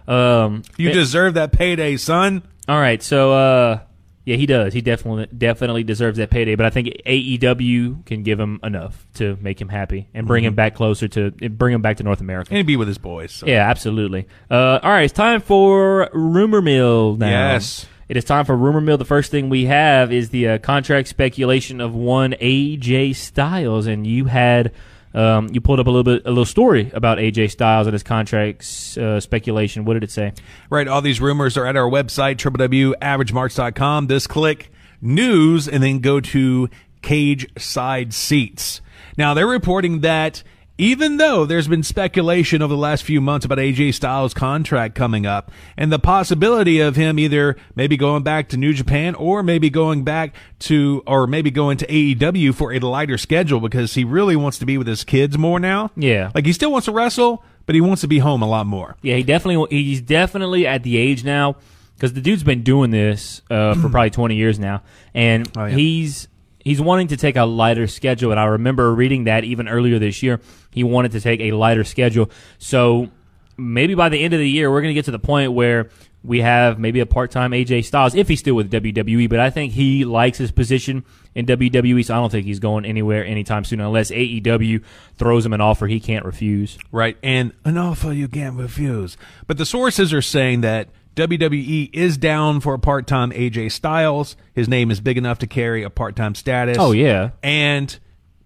though. Um, you deserve that payday, son. all right, so uh, yeah, he does. He definitely definitely deserves that payday. But I think AEW can give him enough to make him happy and bring Mm-hmm. him back closer to bring him back to North America. And be with his boys. so. Yeah, absolutely. Uh, all right, it's time for rumor mill now. Yes. It is time for rumor mill. The first thing we have is the uh, contract speculation of one AJ Styles, and you had um, you pulled up a little bit a little story about AJ Styles and his contract uh, speculation. What did it say? Right. All these rumors are at our website, www.averagemarks.com. This click news and then go to cage side seats. Now they're reporting that even though there's been speculation over the last few months about AJ Styles' contract coming up and the possibility of him either maybe going back to New Japan or maybe going back to, or maybe going to AEW for a lighter schedule because he really wants to be with his kids more now. Yeah. Like he still wants to wrestle, but he wants to be home a lot more. Yeah, he definitely he's definitely at the age now because the dude's been doing this uh, for probably twenty years now, and Oh, yeah. he's he's wanting to take a lighter schedule. And I remember reading that even earlier this year, he wanted to take a lighter schedule. So maybe by the end of the year, we're going to get to the point where we have maybe a part-time AJ Styles if he's still with WWE. But I think he likes his position in WWE, so I don't think he's going anywhere anytime soon unless AEW throws him an offer he can't refuse. Right, and an offer you can't refuse. But the sources are saying that WWE is down for a part-time AJ Styles. His name is big enough to carry a part-time status. Oh yeah. and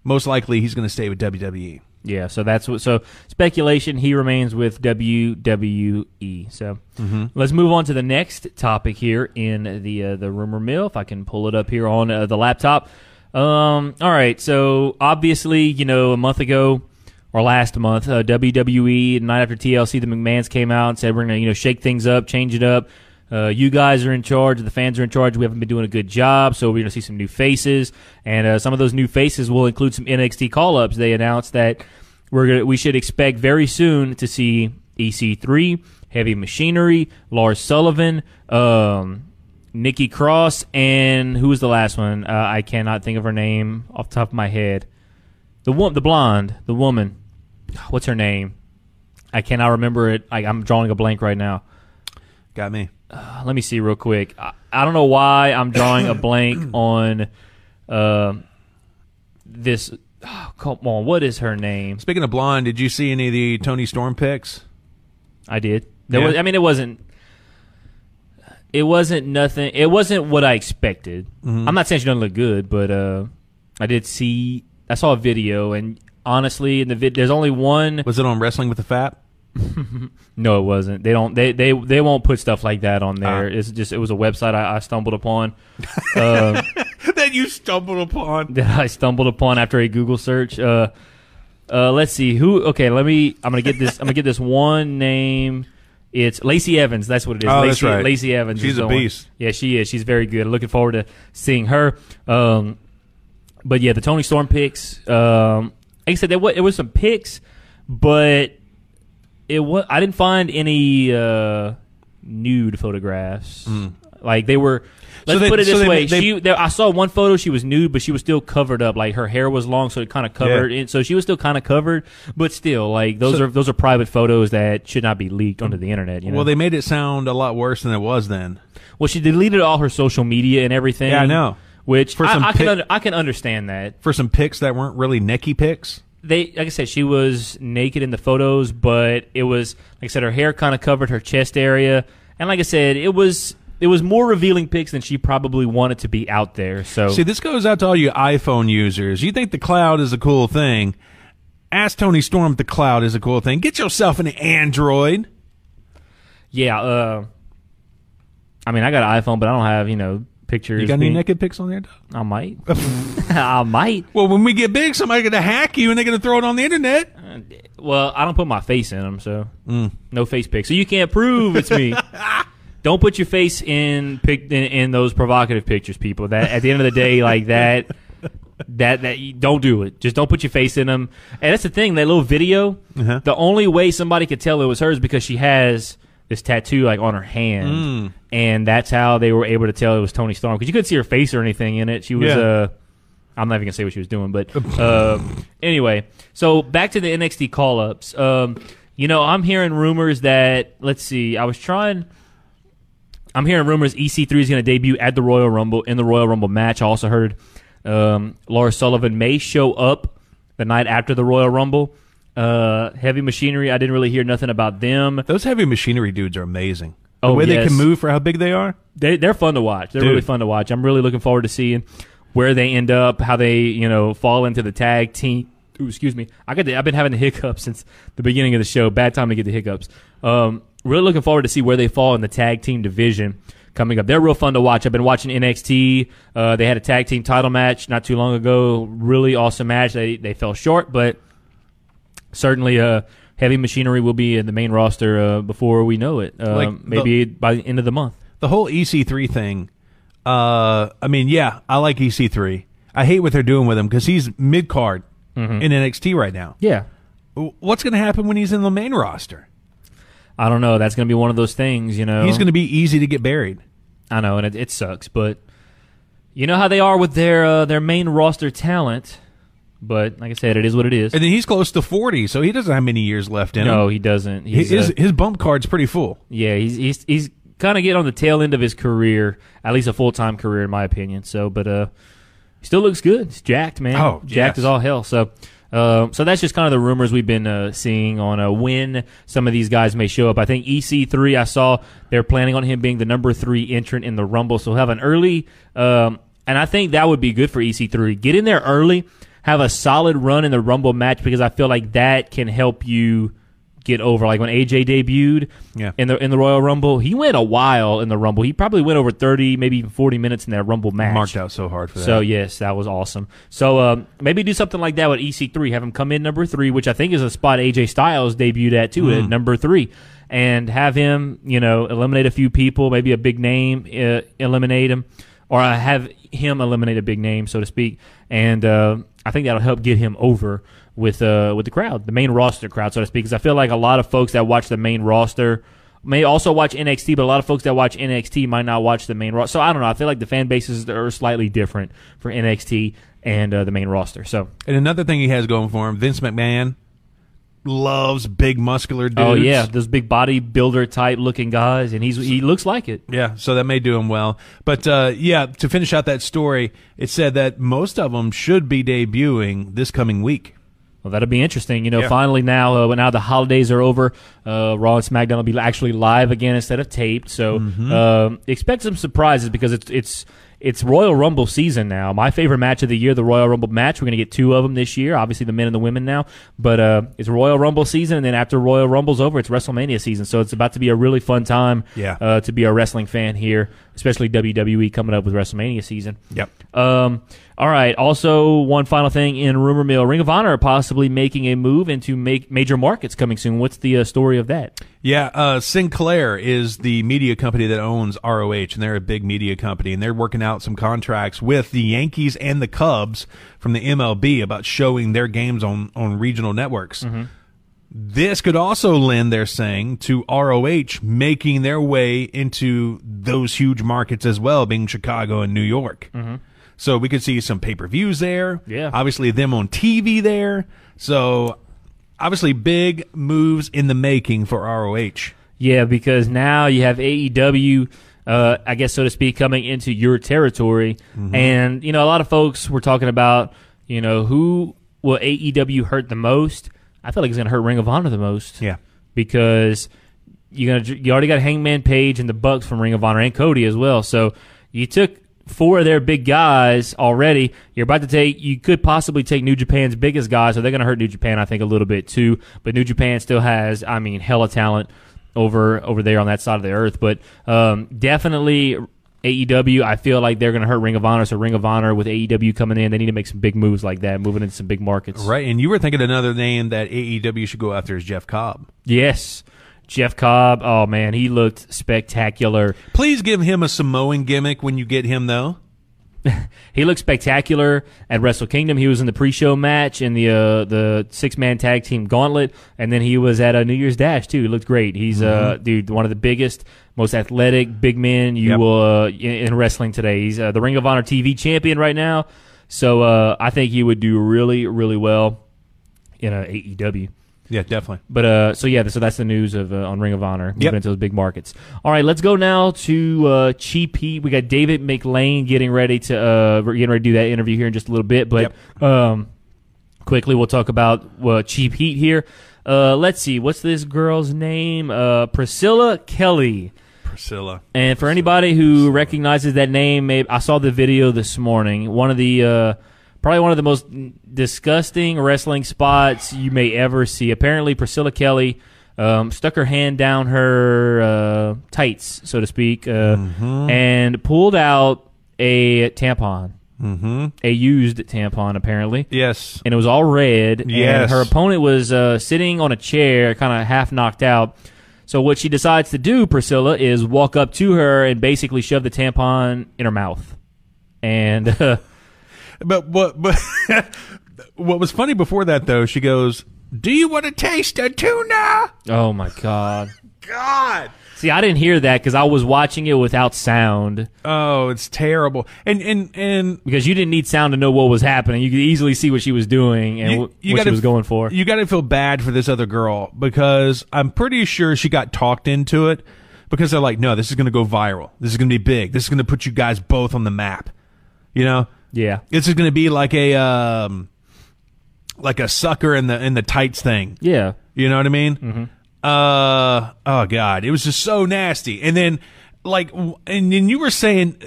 most likely he's going to stay with. WWE. Yeah, so that's what. So speculation, he remains with WWE. So let's move on to the next topic here in the uh, the rumor mill. If I can pull it up here on uh, the laptop. Um, all right. So obviously, you know, a month ago or last month, uh, WWE night after TLC, the McMahon's came out and said we're gonna you know shake things up, change it up. Uh, you guys are in charge. The fans are in charge. We haven't been doing a good job, so we're going to see some new faces, and uh, some of those new faces will include some NXT call-ups. They announced that we're gonna, we should expect very soon to see EC3, Heavy Machinery, Lars Sullivan, um, Nikki Cross, and who was the last one? Uh, I cannot think of her name off the top of my head. The one, the blonde, the woman. What's her name? I cannot remember it. I, I'm drawing a blank right now. Got me. Uh, let me see real quick. I, I don't know why I'm drawing a blank on uh, this. oh, come on, what is her name? Speaking of blonde, did you see any of the Toni Storm picks? I did. There Yeah. was. I mean, it wasn't. It wasn't nothing. It wasn't what I expected. Mm-hmm. I'm not saying she doesn't look good, but uh, I did see. I saw a video, and honestly, in the vid, there's only one. Was it on Wrestling with the Fat? No, it wasn't. They don't. They they they won't put stuff like that on there. Ah. It's just it was a website I, I stumbled upon. uh, that you stumbled upon. that I stumbled upon after a Google search. Uh, uh, let's see who. Okay, let me. I'm gonna get this. I'm gonna get this one name. It's Lacey Evans. That's what it is. Oh, Lacey, that's right. Lacey Evans. She's a one. beast. Yeah, she is. She's very good. Looking forward to seeing her. Um, but yeah, the Toni Storm picks. Um, like I said, there was, it was some picks, but it was. I didn't find any uh, nude photographs. Like they were. Let's Hmm. they- put it so this they- way: they- she. There, I saw one photo. She was nude, but she was still covered up. Like her hair was long, so it kind of covered. Yeah. it. So she was still kind of covered, but still, like those So- are those are private photos that should not be leaked onto the internet. You know? Well, they made it sound a lot worse than it was then. Well, she deleted all her social media and everything. Yeah, I know. Which For I, some I pic- can under, I can understand that For some pics that weren't really necky pics. they like I said she was naked in the photos, but it was like I said her hair kind of covered her chest area, and like I said it was it was more revealing pics than she probably wanted to be out there. So See, this goes out to all you iPhone users. You think the cloud is a cool thing? Ask Toni Storm if the cloud is a cool thing. Get yourself an Android. Yeah. Uh, I mean, I got an iPhone, but I don't have you know pictures. You got any being- naked pics on there? I might. I might. Well, when we get big, somebody's gonna hack you and they're gonna throw it on the internet. Well, I don't put my face in them, so Mm. no face pics. So you can't prove it's me. don't put your face in, pic, in in those provocative pictures, people. That at the end of the day, like that, that that you- don't do it. Just don't put your face in them. And that's the thing. That little video. Uh-huh. The only way somebody could tell it was hers because she has this tattoo like on her hand, Mm. and that's how they were able to tell it was Toni Storm because you couldn't see her face or anything in it. She was Yeah. uh I'm not even gonna say what she was doing, but uh, anyway. So back to the NXT call ups. Um, you know, I'm hearing rumors that let's see. I was trying. I'm hearing rumors EC3 is going to debut at the Royal Rumble in the Royal Rumble match. I also heard um, Lars Sullivan may show up the night after the Royal Rumble. Uh, heavy Machinery. I didn't really hear nothing about them. Those heavy machinery dudes are amazing. The Oh, way they can move for how big they are. they, they're fun to watch. They're Dude. really fun to watch. I'm really looking forward to seeing where they end up, how they you know fall into the tag team. Ooh, excuse me. I got the, I've been having the hiccups since the beginning of the show. Bad time to get the hiccups. Um, really looking forward to see where they fall in the tag team division coming up. They're real fun to watch. I've been watching NXT. Uh, they had a tag team title match not too long ago. Really awesome match. They they fell short, but certainly uh, heavy machinery will be in the main roster uh, before we know it. Um, Like the- maybe by the end of the month. The whole EC3 thing. Uh, I mean, yeah, I like EC3. I hate what they're doing with him because he's mid card Mm-hmm. in NXT right now. Yeah. What's going to happen when he's in the main roster? I don't know. That's going to be one of those things, you know. He's going to be easy to get buried. I know, and it, it sucks, but you know how they are with their uh, their main roster talent. But like I said, it is what it is. And then he's close to 40, so he doesn't have many years left in No, him. he doesn't. His, He's, his, uh, his bump card's pretty full. yeah, he's he's he's kind of getting on the tail end of his career, at least a full time career, in my opinion. So, but uh, he still looks good. He's jacked, man. Oh, jacked yes. as all hell. So. Uh, so that's just kind of the rumors we've been uh, seeing on uh, when some of these guys may show up. I think EC3, I saw they're planning on him being the number three entrant in the Rumble, so he'll have an early, um, and I think that would be good for EC3. Get in there early, have a solid run in the Rumble match because I feel like that can help you get over. Like when AJ debuted Yeah. in the in the Royal Rumble, he went a while in the Rumble. He probably went over thirty, maybe even forty minutes in that Rumble match. Marked out so hard for that. So yes, that was awesome. So um, maybe do something like that with EC3. Have him come in number three, which I think is a spot AJ Styles debuted at too, at number three, and have him, you know, eliminate a few people, maybe a big name, uh, eliminate him, or uh, have him eliminate a big name, so to speak. And uh, I think that'll help get him over with uh, with the crowd, the main roster crowd, so to speak. Because I feel like a lot of folks that watch the main roster may also watch NXT, but a lot of folks that watch NXT might not watch the main roster. So I don't know. I feel like the fan bases are slightly different for NXT and uh, the main roster. So And another thing he has going for him, Vince McMahon loves big muscular dudes. oh yeah, those big bodybuilder type looking guys, and he's he looks like it. Yeah, so that may do him well. But uh, yeah, to finish out that story, it said that most of them should be debuting this coming week. Well, that'll be interesting. You know, Yeah. finally now, uh, when now the holidays are over, uh, Raw and SmackDown will be actually live again instead of taped. So Mm-hmm. um, expect some surprises because it's it's it's Royal Rumble season now. My favorite match of the year, the Royal Rumble match. We're going to get two of them this year. Obviously, the men and the women now, but uh, it's Royal Rumble season, and then after Royal Rumble's over, it's WrestleMania season. So it's about to be a really fun time. Yeah. Uh, to be a wrestling fan here, especially WWE coming up with WrestleMania season. Yep. Um, all right. Also, one final thing in rumor mill: Ring of Honor possibly making a move into make major markets coming soon. What's the uh, story of that? Yeah, uh, Sinclair is the media company that owns ROH, and they're a big media company, and they're working out some contracts with the Yankees and the Cubs from the MLB about showing their games on, on regional networks. This could also lend, they're saying, to ROH making their way into those huge markets as well, being Chicago and New York. So we could see some pay per views there. Yeah. Obviously, them on TV there. So obviously, big moves in the making for ROH. Yeah, because now you have AEW, uh, I guess so to speak, coming into your territory, and you know a lot of folks were talking about, you know, who will AEW hurt the most? I feel like it's going to hurt Ring of Honor the most. Yeah. because you're gonna you already got Hangman Page and the Bucks from Ring of Honor and Cody as well. So you took four of their big guys already. You're about to take you could possibly take New Japan's biggest guys, so they're gonna hurt New Japan I think a little bit too. But New Japan still has I mean hella talent. over over there on that side of the earth. But um, definitely AEW. I feel like they're going to hurt Ring of Honor. So Ring of Honor with AEW coming in, they need to make some big moves like that, moving into some big markets. Right, and you were thinking another name that AEW should go after is Jeff Cobb. Yes. Jeff Cobb, oh man, he looked spectacular. Please give him a Samoan gimmick when you get him, though. he looked spectacular at Wrestle Kingdom. He was in the pre-show match in the uh, the six man tag team gauntlet, and then he was at a New Year's Dash too. He looked great. He's uh dude one of the biggest, most athletic big men you Yep. will uh, in, in wrestling today. He's uh, the Ring of Honor TV champion right now, so uh, I think he would do really really well in a AEW. Yeah, definitely. But uh, so yeah, so that's the news of uh, on Ring of Honor moving Yep. into those big markets. All right, let's go now to uh, Cheap Heat. We got David McLane getting ready to uh, we're getting ready to do that interview here in just a little bit. But um, quickly, we'll talk about uh, Cheap Heat here. Uh, let's see, what's this girl's name? Uh, Priscilla Kelly. Priscilla. And for anybody who recognizes that name, maybe I saw the video this morning. One of the uh, probably one of the most disgusting wrestling spots you may ever see. Apparently, Priscilla Kelly um, stuck her hand down her uh, tights, so to speak, uh, and pulled out a tampon, mm-hmm. a used tampon, apparently Yes. and it was all red. Yes. And her opponent was uh, sitting on a chair, kind of half knocked out. So what she decides to do, Priscilla, is walk up to her and basically shove the tampon in her mouth. And uh, But what but what was funny before that though, she goes, "Do you want to taste a tuna?" oh my god! God. See, I didn't hear that because I was watching it without sound Oh, it's terrible. And and and because you didn't need sound to know what was happening. You could easily see what she was doing and you, you what she gotta- was going for. You got to feel bad for this other girl because I'm pretty sure she got talked into it because they're like, "No, this is going to go viral. This is going to be big. This is going to put you guys both on the map." You know? yeah, This is going to be like a um like a sucker in the in the tights thing. yeah. You know what I mean? Mm-hmm. Uh oh god, it was just so nasty. And then like and then you were saying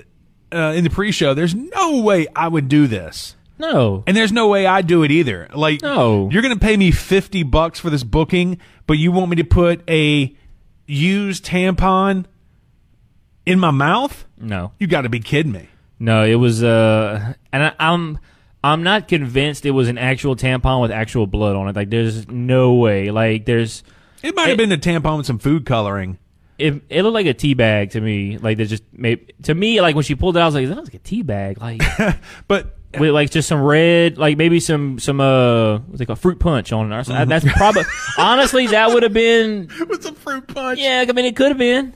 uh, in the pre-show, there's no way I would do this. No, And there's no way I'd do it either. Like, No. you're going to pay me 50 bucks for this booking, but you want me to put a used tampon in my mouth? no. You got to be kidding me. No, it was uh and I, I'm I'm not convinced it was an actual tampon with actual blood on it. Like there's no way. Like there's It might have been a tampon with some food coloring. it, it looked like a tea bag to me. Like there's just maybe to me like when she pulled it out I was like that looks like a tea bag. Like But with like just some red like maybe some some uh what's it called fruit punch on it or something. That's probably honestly that would have been with some fruit punch. yeah, I mean it could have been.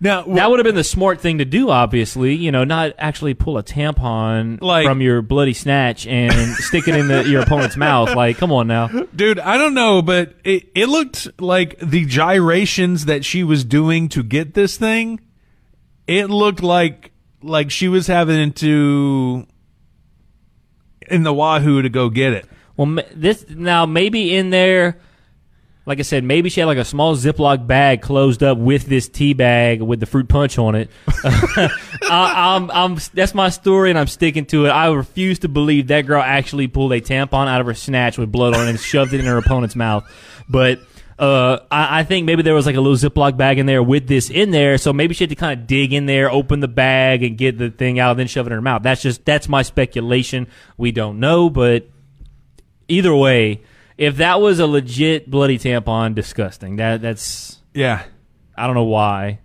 Now, That would have been the smart thing to do, obviously. You know, not actually pull a tampon Like- from your bloody snatch and stick it in the, your opponent's mouth. Like, come on now. dude, I don't know, but it, it looked like the gyrations that she was doing to get this thing. It looked like like she was having to in the wahoo to go get it. Well, this now maybe in there, like I said, maybe she had like a small Ziploc bag closed up with this tea bag with the fruit punch on it. I, I'm, I'm, that's my story, and I'm sticking to it. I refuse to believe that girl actually pulled a tampon out of her snatch with blood on it and shoved it in her opponent's mouth. But uh, I, I think maybe there was like a little Ziploc bag in there with this in there, so maybe she had to kind of dig in there, open the bag, and get the thing out, and then shove it in her mouth. That's just that's my speculation. We don't know, but either way, if that was a legit bloody tampon, disgusting. That that's Yeah. I don't know why.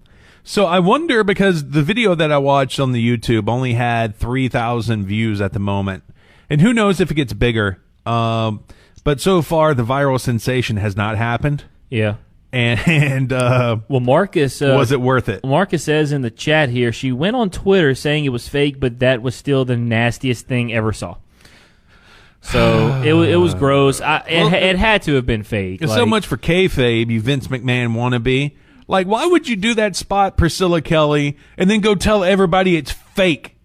So I wonder because the video that I watched on the YouTube only had 3,000 views at the moment. And who knows if it gets bigger. Um, but so far the viral sensation has not happened. Yeah. And, and uh, Well, Marcus uh, was it worth it? Marcus says in the chat here she went on Twitter saying it was fake, but that was still the nastiest thing ever saw. So it it was gross. I, it, Well, it had to have been fake. It's so Like, much for kayfabe, you Vince McMahon wannabe. Like, why would you do that spot, Priscilla Kelly, and then go tell everybody it's fake?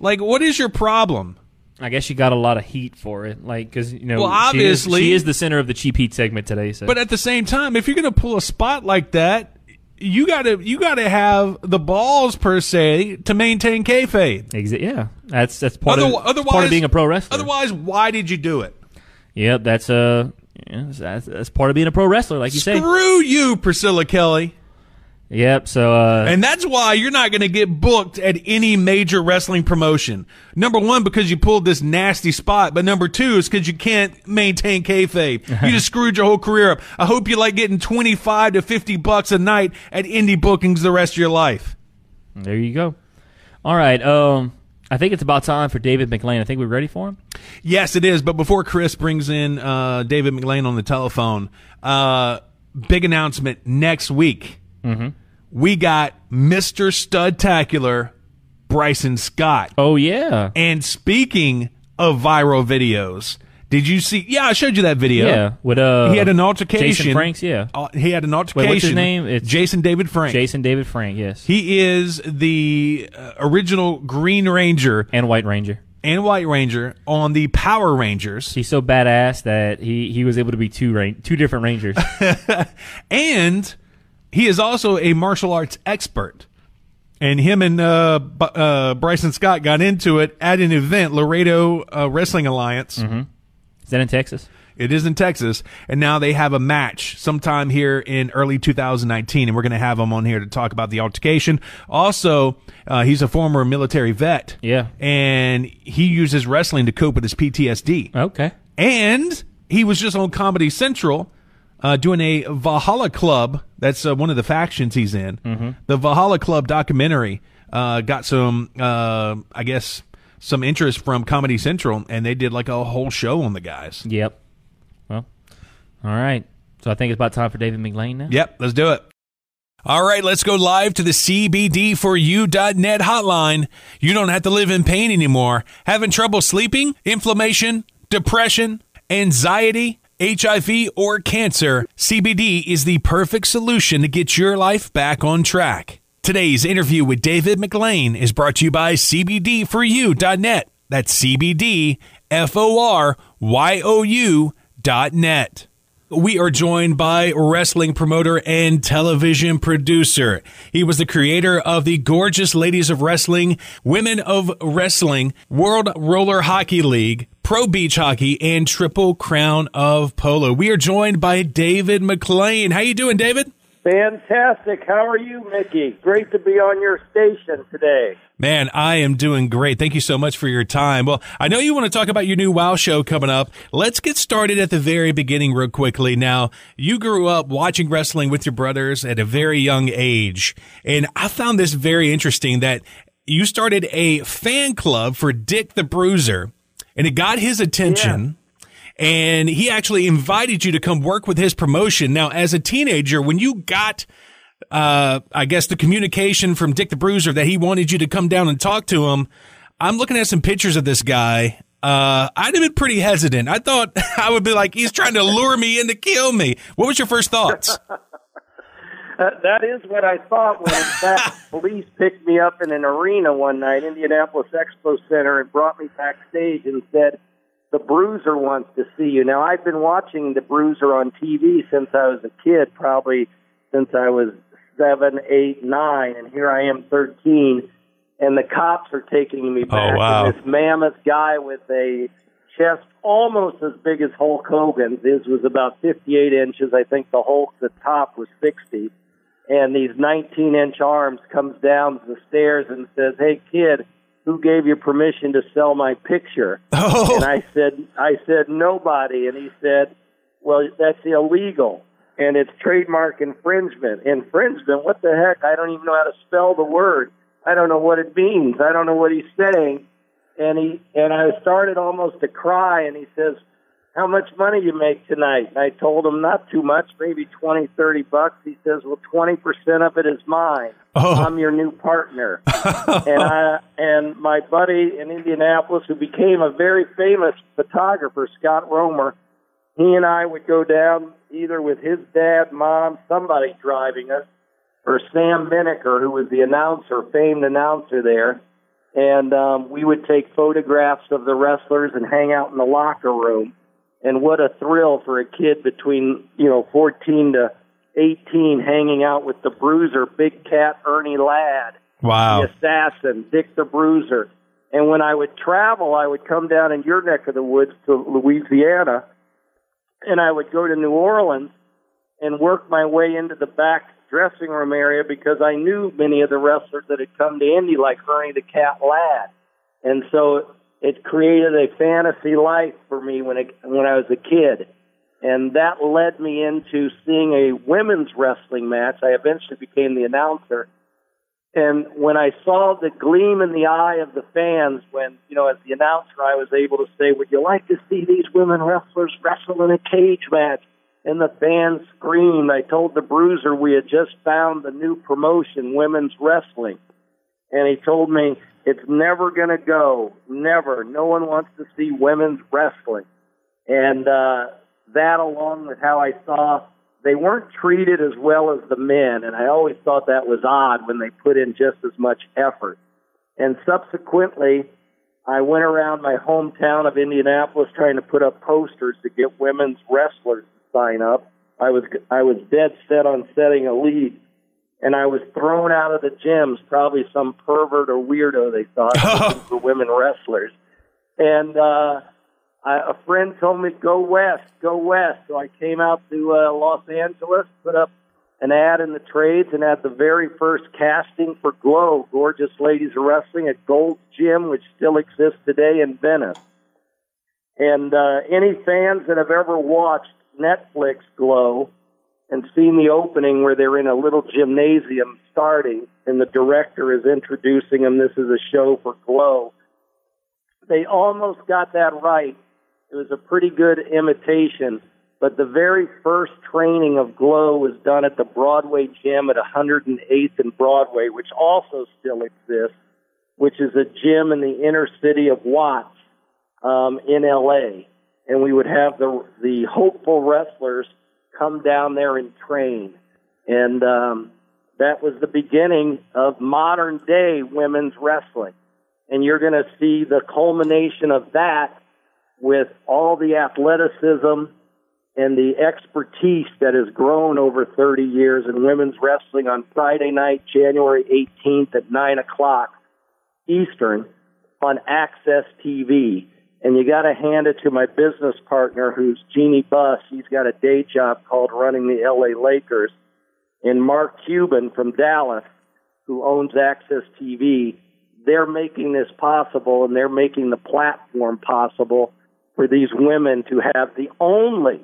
Like, what is your problem? I guess she got a lot of heat for it, like because you know, Well, she is- obviously. she is, the center of the cheap heat segment today. So, But at the same time, if you're going to pull a spot like that, you gotta you gotta have the balls per se to maintain kayfabe. Exa- yeah, that's that's part Otherwi- of otherwise, part of being a pro wrestler. Otherwise, why did you do it? Yep, that's uh, yeah, that's, that's part of being a pro wrestler, like you say. Screw you, Priscilla Kelly. Yep. So uh, And that's why you're not going to get booked at any major wrestling promotion. Number one, because you pulled this nasty spot, but number two is because you can't maintain kayfabe. You just screwed your whole career up. I hope you like getting 25 to 50 bucks a night at indie bookings the rest of your life. there you go. All right. Um, I think it's about time for David McLane. I think we're ready for him. Yes, it is. But before Chris brings in uh, David McLane on the telephone, uh, big announcement next week. Mm-hmm. We got Mr. Studtacular Bryson Scott. Oh yeah. And speaking of viral videos, did you see? Yeah, I showed you that video. Yeah. With uh, he had an altercation. Jason Franks. Yeah. Uh, he had an altercation. Wait, what's his name? It's Jason David Frank. Jason David Frank. Yes. He is the uh, original Green Ranger and White Ranger. and White Ranger on the Power Rangers. He's so badass that he, he was able to be two ran- two different Rangers. and he is also a martial arts expert. And him and uh, B- uh, Bryson Scott got into it at an event, Laredo uh, Wrestling Alliance. Is that in Texas? It is in Texas, and now they have a match sometime here in early 2019, and we're going to have him on here to talk about the altercation. Also, uh, he's a former military vet, Yeah. and he uses wrestling to cope with his PTSD. Okay. And he was just on Comedy Central uh, doing a Valhalla Club. That's uh, one of the factions he's in. The Valhalla Club documentary uh, got some, uh, I guess, some interest from Comedy Central, and they did like a whole show on the guys. Yep. Well. All right. So I think it's about time for David McLane now. Yep, let's do it. All right, let's go live to the CBD4U.net hotline. You don't have to live in pain anymore. Having trouble sleeping, inflammation, depression, anxiety, HIV, or cancer? CBD is the perfect solution to get your life back on track. Today's interview with David McLane is brought to you by CBD4U.net. That's CBD. We are joined by wrestling promoter and television producer. He was the creator of the Gorgeous Ladies of Wrestling, Women of Wrestling, World Roller Hockey League, Pro Beach Hockey, and Triple Crown of Polo. We are joined by David McLane. How you doing, David? Fantastic. How are you, Mickey? Great to be on your station today. Man, I am doing great. Thank you so much for your time. Well, I know you want to talk about your new WoW show coming up. Let's get started at the very beginning real quickly. Now, you grew up watching wrestling with your brothers at a very young age. And I found this very interesting that you started a fan club for Dick the Bruiser and it got his attention. And he actually invited you to come work with his promotion. Now, as a teenager, when you got uh, I guess the communication from Dick the Bruiser that he wanted you to come down and talk to him. I'm looking at some pictures of this guy. Uh, I'd have been pretty hesitant. I thought I would be like, he's trying to lure me in to kill me. What was your first thoughts? Uh, that is what I thought when, in fact, police picked me up in an arena one night, Indianapolis Expo Center, and brought me backstage and said, "The Bruiser wants to see you." Now, I've been watching the Bruiser on TV since I was a kid, probably since I was seven, eight, nine, and here I am, thirteen, and the cops are taking me oh, back. Oh, wow. And this mammoth guy with a chest almost as big as Hulk Hogan's. His was about 58 inches. I think the Hulk's the top was 60. And these 19 inch arms comes down the stairs and says, "Hey kid, who gave you permission to sell my picture?" Oh, And I said, "I said nobody." And he said, "Well, that's illegal." And it's trademark infringement. Infringement? What the heck? I don't even know how to spell the word. I don't know what it means. I don't know what he's saying and he and I started almost to cry and he says, How much money you make tonight? And I told him not too much, maybe twenty, thirty bucks. He says, Well twenty percent of it is mine. Oh. I'm your new partner. and I and my buddy in Indianapolis who became a very famous photographer, Scott Romer, he and I would go down either with his dad, mom, somebody driving us, or Sam Menacker, who was the announcer, famed announcer there and um, we would take photographs of the wrestlers and hang out in the locker room. And what a thrill for a kid between you know 14 to 18, hanging out with the Bruiser, Big Cat, Ernie Ladd, wow. the Assassin, Dick the Bruiser. And when I would travel, I would come down in your neck of the woods to Louisiana, and I would go to New Orleans and work my way into the back dressing room area because I knew many of the wrestlers that had come to Indy, like Ernie the Cat Ladd, and so it created a fantasy life for me when it, when I was a kid, and that led me into seeing a women's wrestling match. I eventually became the announcer, and when I saw the gleam in the eye of the fans, when you know, as the announcer, I was able to say, "Would you like to see these women wrestlers wrestle in a cage match?" and the fans screamed. I told the bruiser we had just found the new promotion, women's wrestling. And he told me, it's never going to go. Never. No one wants to see women's wrestling. And uh, that, along with how I saw they weren't treated as well as the men, and I always thought that was odd when they put in just as much effort. And subsequently, I went around my hometown of Indianapolis trying to put up posters to get women's wrestlers to sign up. I was I was dead set on setting a lead, and I was thrown out of the gyms. Probably some pervert or weirdo they thought for women wrestlers. And uh, I, a friend told me go west, go west. So I came out to uh, Los Angeles, put up an ad in the trades, and had the very first casting for Glow, Gorgeous Ladies of Wrestling at Gold's Gym, which still exists today in Venice. And uh, any fans that have ever watched Netflix Glow and seen the opening where they're in a little gymnasium starting and the director is introducing them. This is a show for Glow. They almost got that right. It was a pretty good imitation, but the very first training of Glow was done at the Broadway gym at 108th and Broadway, which also still exists, which is a gym in the inner city of Watts um, in LA and we would have the the hopeful wrestlers come down there and train, and um, that was the beginning of modern day women's wrestling. And you're going to see the culmination of that with all the athleticism and the expertise that has grown over 30 years in women's wrestling on Friday night, January 18th at 9 o'clock Eastern on AXS TV. And you got to hand it to my business partner, who's Jeanie Buss. He's got a day job called running the LA Lakers. And Mark Cuban from Dallas, who owns AXS TV, they're making this possible and they're making the platform possible for these women to have the only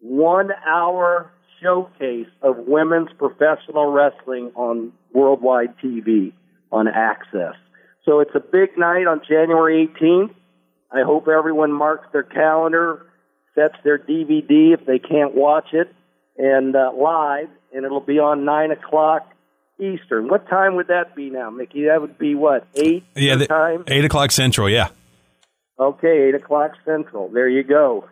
one hour showcase of women's professional wrestling on worldwide TV on AXS. So it's a big night on January 18th. I hope everyone marks their calendar, sets their DVD if they can't watch it, and uh, live, and it'll be on nine o'clock Eastern. What time would that be now, Mickey? That would be what eight? Yeah, the, time. Eight o'clock Central. Yeah. Okay, eight o'clock Central. There you go.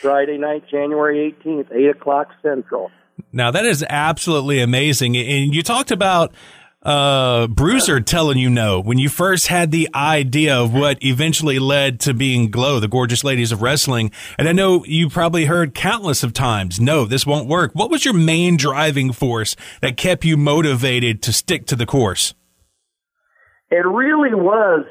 Friday night, January eighteenth, eight o'clock Central. Now that is absolutely amazing. And you talked about uh, Bruiser telling you no when you first had the idea of what eventually led to being Glow, the gorgeous ladies of wrestling. And I know you probably heard countless of times, no, this won't work. What was your main driving force that kept you motivated to stick to the course? It really was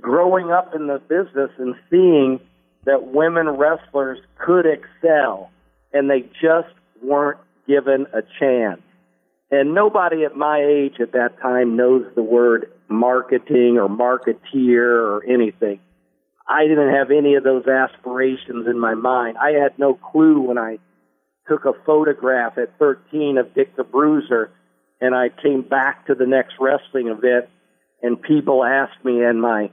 growing up in the business and seeing that women wrestlers could excel and they just weren't given a chance. And nobody at my age at that time knows the word marketing or marketeer or anything. I didn't have any of those aspirations in my mind. I had no clue when I took a photograph at 13 of Dick the Bruiser and I came back to the next wrestling event and people asked me in my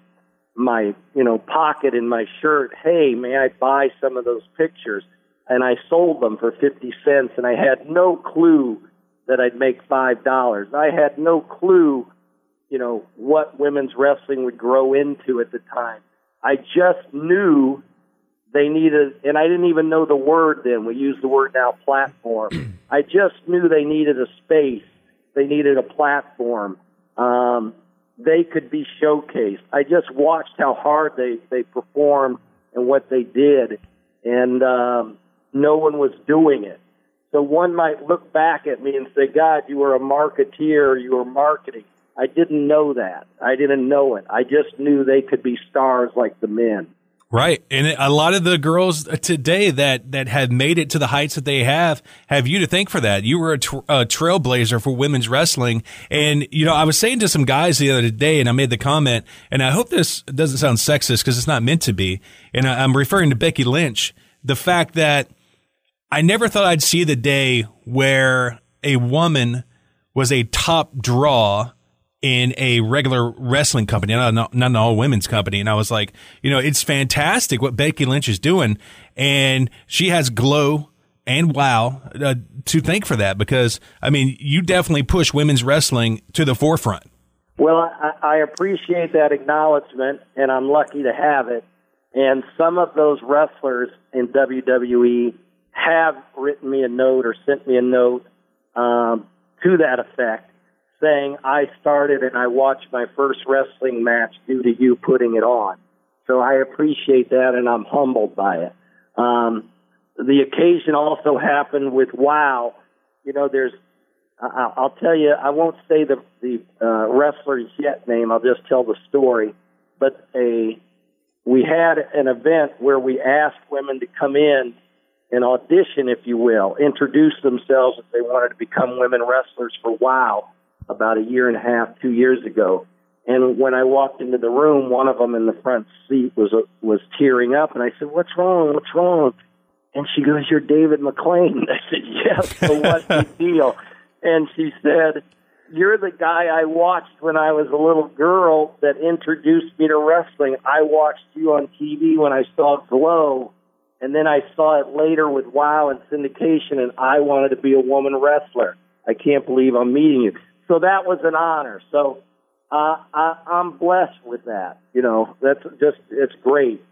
my you know pocket in my shirt, "Hey, may I buy some of those pictures?" And I sold them for 50 cents and I had no clue that I'd make five dollars. I had no clue, you know, what women's wrestling would grow into at the time. I just knew they needed, and I didn't even know the word then. We use the word now, platform. I just knew they needed a space. They needed a platform. Um, they could be showcased. I just watched how hard they they performed and what they did, and um, no one was doing it. So one might look back at me and say, God, you were a marketeer, you were marketing. I didn't know that. I didn't know it. I just knew they could be stars like the men. Right. And a lot of the girls today that, that have made it to the heights that they have, have you to thank for that. You were a, a, trailblazer for women's wrestling. And, you know, I was saying to some guys the other day and I made the comment, and I hope this doesn't sound sexist because it's not meant to be. And I, I'm referring to Becky Lynch, the fact that I never thought I'd see the day where a woman was a top draw in a regular wrestling company, not, not, an all women's company. And I was like, you know, it's fantastic what Becky Lynch is doing. And she has glow and wow uh, to thank for that because, I mean, you definitely push women's wrestling to the forefront. Well, I, I appreciate that acknowledgement, and I'm lucky to have it. And some of those wrestlers in WWE have written me a note or sent me a note um, to that effect saying I started and I watched my first wrestling match due to you putting it on. So I appreciate that and I'm humbled by it. Um, the occasion also happened with WoW. You know, there's, I'll tell you, I won't say the, the uh, wrestler's yet name, I'll just tell the story. But a, we had an event where we asked women to come in and audition, if you will, introduce themselves if they wanted to become women wrestlers for WoW about a year and a half, two years ago. And when I walked into the room, one of them in the front seat was uh, was tearing up, and I said, "What's wrong? What's wrong?" And she goes, "You're David McLane." I said, "Yes." So what's the deal? And she said, "You're the guy I watched when I was a little girl that introduced me to wrestling. I watched you on TV when I saw Glow, and then I saw it later with Wow and syndication, and I wanted to be a woman wrestler. I can't believe I'm meeting you." so that was an honor. So uh, I, I'm blessed with that. You know, that's just it's great.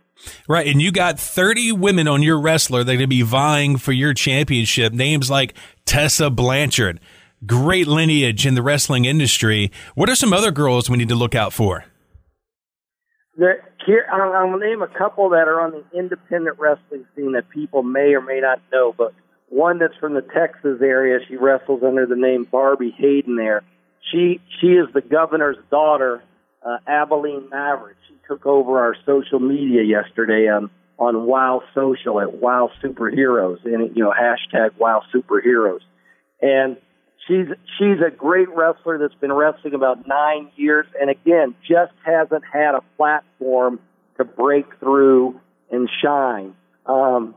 Right, and you got 30 women on your wrestler that are going to be vying for your championship. Names like Tessa Blanchard, great lineage in the wrestling industry. What are some other girls we need to look out for? There, here, I'm going to name a couple that are on the independent wrestling scene that people may or may not know, but one that's from the Texas area. She wrestles under the name Barbie Hayden there. She she is the governor's daughter, uh, Abilene Maverick. She took over our social media yesterday on on Wow Social at Wow Superheroes and you know hashtag Wow Superheroes, and she's she's a great wrestler that's been wrestling about nine years, and again just hasn't had a platform to break through and shine. Um,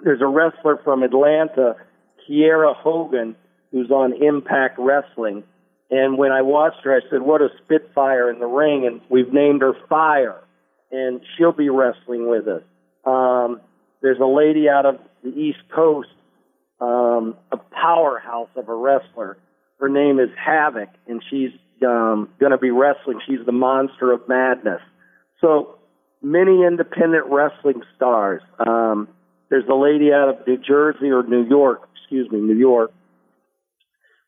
there's a wrestler from Atlanta, Kiera Hogan, who's on Impact Wrestling. And when I watched her, I said, what a spitfire in the ring. And we've named her Fire. And she'll be wrestling with us. Um, there's a lady out of the East Coast, um, a powerhouse of a wrestler. Her name is Havoc, and she's um, going to be wrestling. She's the monster of madness. So many independent wrestling stars. Um, there's a lady out of New Jersey or New York, excuse me, New York,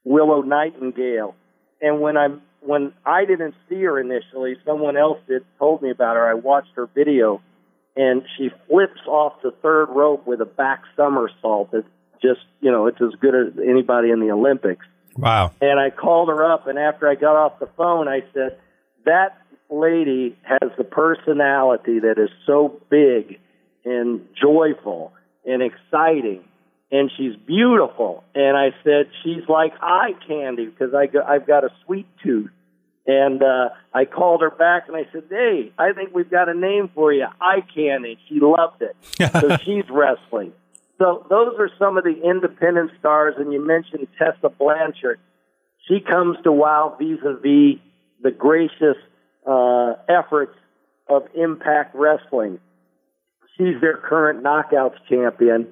Willow Nightingale. And when I when I didn't see her initially, someone else did told me about her. I watched her video, and she flips off the third rope with a back somersault. It's just you know it's as good as anybody in the Olympics. Wow! And I called her up, and after I got off the phone, I said that lady has the personality that is so big and joyful and exciting and she's beautiful. And i said she's like eye candy because i got, i've got a sweet tooth. And uh i called her back and i said hey i think we've got a name for you eye candy. She loved it. So she's wrestling so those are some of the independent stars and you mentioned tessa blanchard she comes to wow vis-a-vis the gracious uh efforts of impact wrestling She's their current knockouts champion.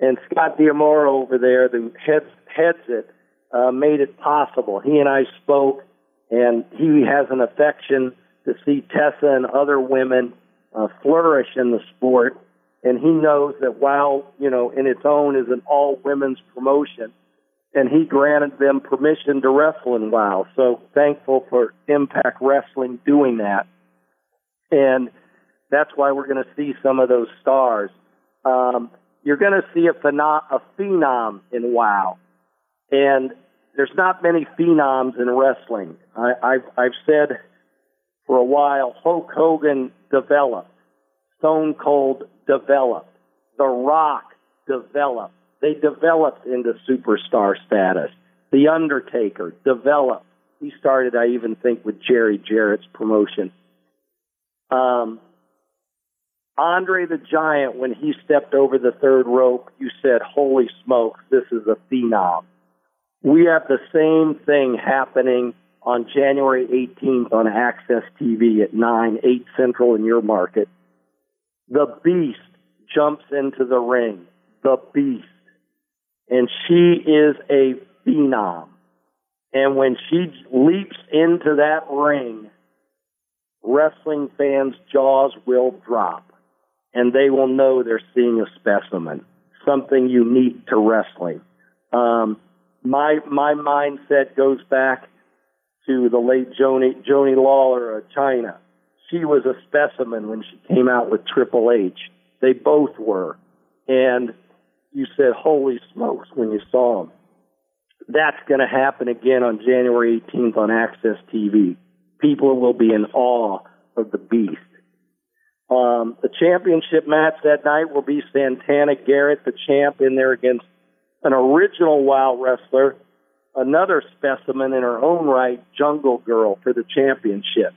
And Scott D'Amore over there, the heads heads it, uh, made it possible. He and I spoke, and he has an affection to see Tessa and other women uh, flourish in the sport. And he knows that while, you know, in its own is an all women's promotion, and he granted them permission to wrestle in WoW. So thankful for Impact Wrestling doing that. And that's why we're going to see some of those stars. Um, you're going to see a, phenom- a phenom in WoW, and there's not many phenoms in wrestling. I, I've I've said for a while Hulk Hogan developed. Stone Cold developed. The Rock developed. They developed into superstar status. The Undertaker developed. He started, I even think, with Jerry Jarrett's promotion. Um, Andre the Giant, when he stepped over the third rope, you said, Holy smokes, this is a phenom. We have the same thing happening on January 18th on AXS TV at 9, 8 Central in your market. The Beast jumps into the ring. The Beast. And she is a phenom. And when she leaps into that ring, wrestling fans' jaws will drop and they will know they're seeing a specimen, something unique to wrestling. Um, my my mindset goes back to the late Joanie Joanie Laurer of Chyna. She was a specimen when she came out with Triple H. They both were, and you said, "Holy smokes!" when you saw them. That's going to happen again on January 18th on AXS TV. People will be in awe of the Beast. Um, the championship match that night will be Santana Garrett, the champ, in there against an original wild wrestler, another specimen in her own right, Jungle Girl, for the championship.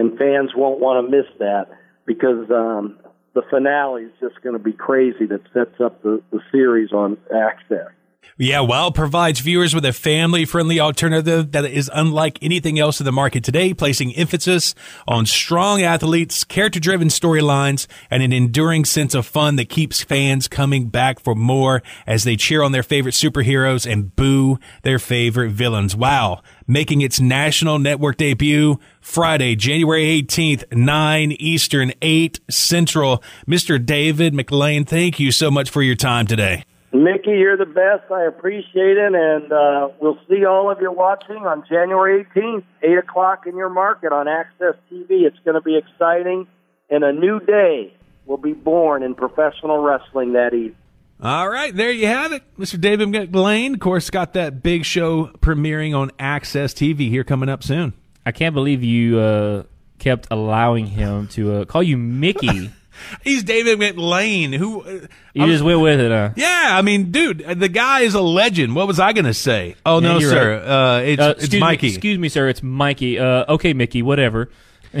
And fans won't want to miss that because um, the finale is just going to be crazy that sets up the, the series on AXS. Yeah, WoW provides viewers with a family friendly alternative that is unlike anything else in the market today, placing emphasis on strong athletes, character driven storylines, and an enduring sense of fun that keeps fans coming back for more as they cheer on their favorite superheroes and boo their favorite villains. WoW making its national network debut Friday, January 18th, 9 Eastern, 8 Central. Mr. David McLane, thank you so much for your time today. Mickey, you're the best. I appreciate it, and uh, we'll see all of you watching on January 18th, 8 o'clock in your market on AXS TV. It's going to be exciting, and a new day will be born in professional wrestling that evening. All right, there you have it. Mr. David McLane, of course, got that big show premiering on AXS TV here coming up soon. I can't believe you uh, kept allowing him to uh, call you Mickey. He's David McLane. Who uh, you just went with it, huh? Yeah, I mean, dude, the guy is a legend. What was I going to say? Oh no, you're sir. Uh, it's Uh, it's excuse Mikey. Me, excuse me, sir. It's Mikey. Uh, okay, Mickey. Whatever.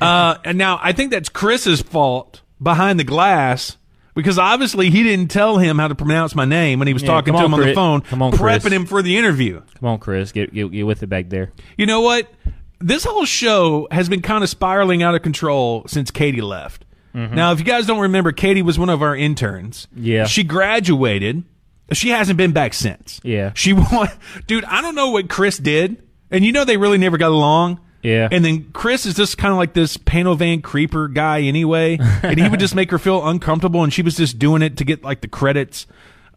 Uh, and now I think that's Chris's fault behind the glass because obviously he didn't tell him how to pronounce my name when he was Yeah, talking to on, him on the Chris. phone, Come on, prepping Chris. him for the interview. Come on, Chris. Get get, get with it back there. You know what? This whole show has been kind of spiraling out of control since Katie left. Mm-hmm. Now, if you guys don't remember, Katie was one of our interns. Yeah. She graduated. She hasn't been back since. Yeah. She won. Dude, I don't know what Chris did. And you know they really never got along. Yeah. And then Chris is just kind of like this Panovan creeper guy anyway. and he would just make her feel uncomfortable. And she was just doing it to get like the credits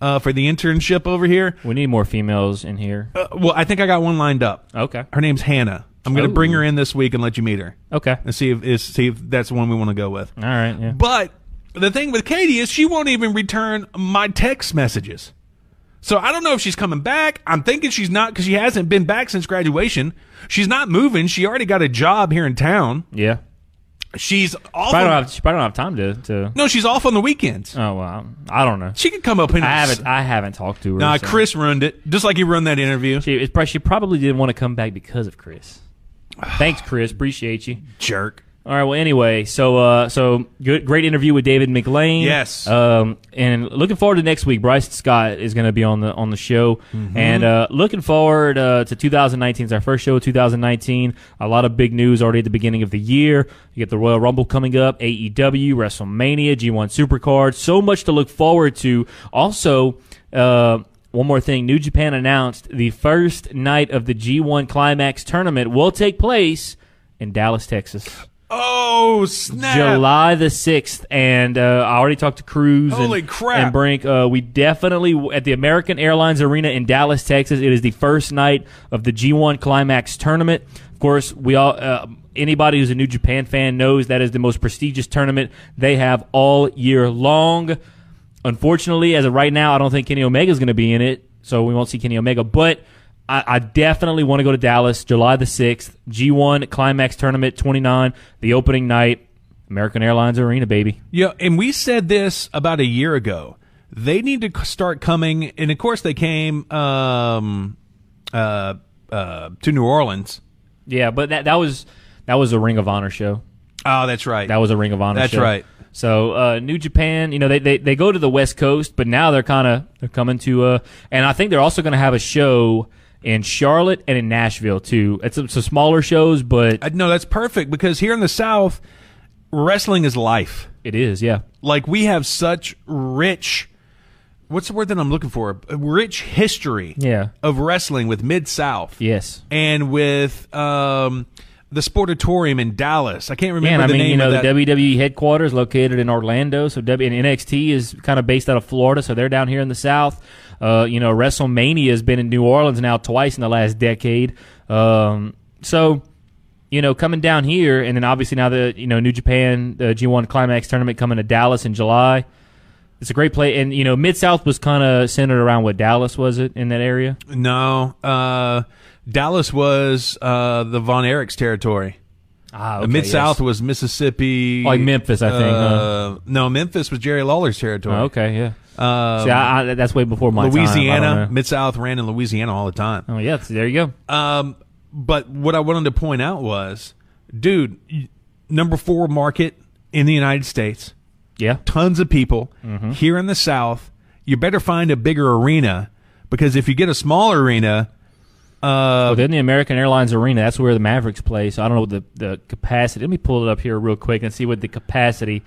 uh, for the internship over here. We need more females in here. Uh, well, I think I got one lined up. Okay. Her name's Hannah. I'm going to bring her in this week and let you meet her Okay. and see if is see if that's the one we want to go with. All right. Yeah. But the thing with Katie is she won't even return my text messages. So I don't know if she's coming back. I'm thinking she's not because she hasn't been back since graduation. She's not moving. She already got a job here in town. Yeah. She's off. Probably On, don't have. She probably don't have time to. to no, she's off on the weekends. oh well, I don't know. She could come up and I haven't. I haven't talked to her. Nah, so- Chris ruined it, just like he ruined that interview. She, it's probably, she probably didn't want to come back because of Chris. Thanks, Chris. Appreciate you. Jerk. All right. Well, anyway, so uh, so good, great interview with David McLane. Yes. Um, and looking forward to next week. Bryce Scott is going to be on the on the show, Mm-hmm. and uh, looking forward uh, to 2019. It's our first show of 2019. A lot of big news already at the beginning of the year. You get the Royal Rumble coming up, AEW, WrestleMania, G1 Supercard. So much to look forward to. Also. Uh, one more thing. New Japan announced the first night of the G1 Climax tournament will take place in Dallas, Texas. Oh snap! July the sixth, and uh, I already talked to Cruz. Holy and, crap. And Brink, uh, we definitely at the American Airlines Arena in Dallas, Texas. It is the first night of the G1 Climax tournament. Of course, we all. Uh, Anybody who's a New Japan fan knows that is the most prestigious tournament they have all year long. Unfortunately, as of right now, I don't think Kenny Omega is going to be in it, so we won't see Kenny Omega. But I, I definitely want to go to Dallas, July the sixth, G1 Climax Tournament 29, the opening night. American Airlines Arena, baby. Yeah, and we said this about a year ago. They need to start coming, and of course they came um, uh, uh, to New Orleans. Yeah, but that that was that was a Ring of Honor show. Oh, that's right. That was a Ring of Honor. That's show. right. So uh, New Japan, you know, they, they they go to the West Coast, but now they're kind of they're coming to, uh, and I think they're also going to have a show in Charlotte and in Nashville too. It's, a smaller shows, but Uh, no, that's perfect because here in the South, wrestling is life. it is, yeah, Like we have such rich. What's the word that I'm looking for? A rich history. Yeah. Of wrestling with Mid South. yes. And with um, the Sportatorium in Dallas. I can't remember Yeah, and I the mean, name you know, the. WWE headquarters located in Orlando, so W and NXT is kind of based out of Florida, so they're down here in the South. Uh, you know, WrestleMania has been in New Orleans now twice in the last decade. Um, so, you know, coming down here, and then obviously now the you know New Japan the G1 Climax tournament coming to Dallas in July. It's a great play, and you know, Mid South was kind of centered around what Dallas was it in that area. no, uh, Dallas was uh, the Von Erichs territory. Ah, The Mid South was Mississippi, Like Memphis, I think, Uh, No, Memphis was Jerry Lawler's territory. Oh, okay, yeah. Um, See, I, I, that's way before my time. Louisiana. Mid South ran in Louisiana all the time. Oh yeah, so there you go. Um, but what I wanted to point out was, dude, number four market in the United States, Yeah. tons of people Mm-hmm. here in the South. You better find a bigger arena because if you get a smaller arena, uh, Oh, then the American Airlines Arena. That's where the Mavericks play. So I don't know what the, the capacity. Let me pull it up here real quick and see what the capacity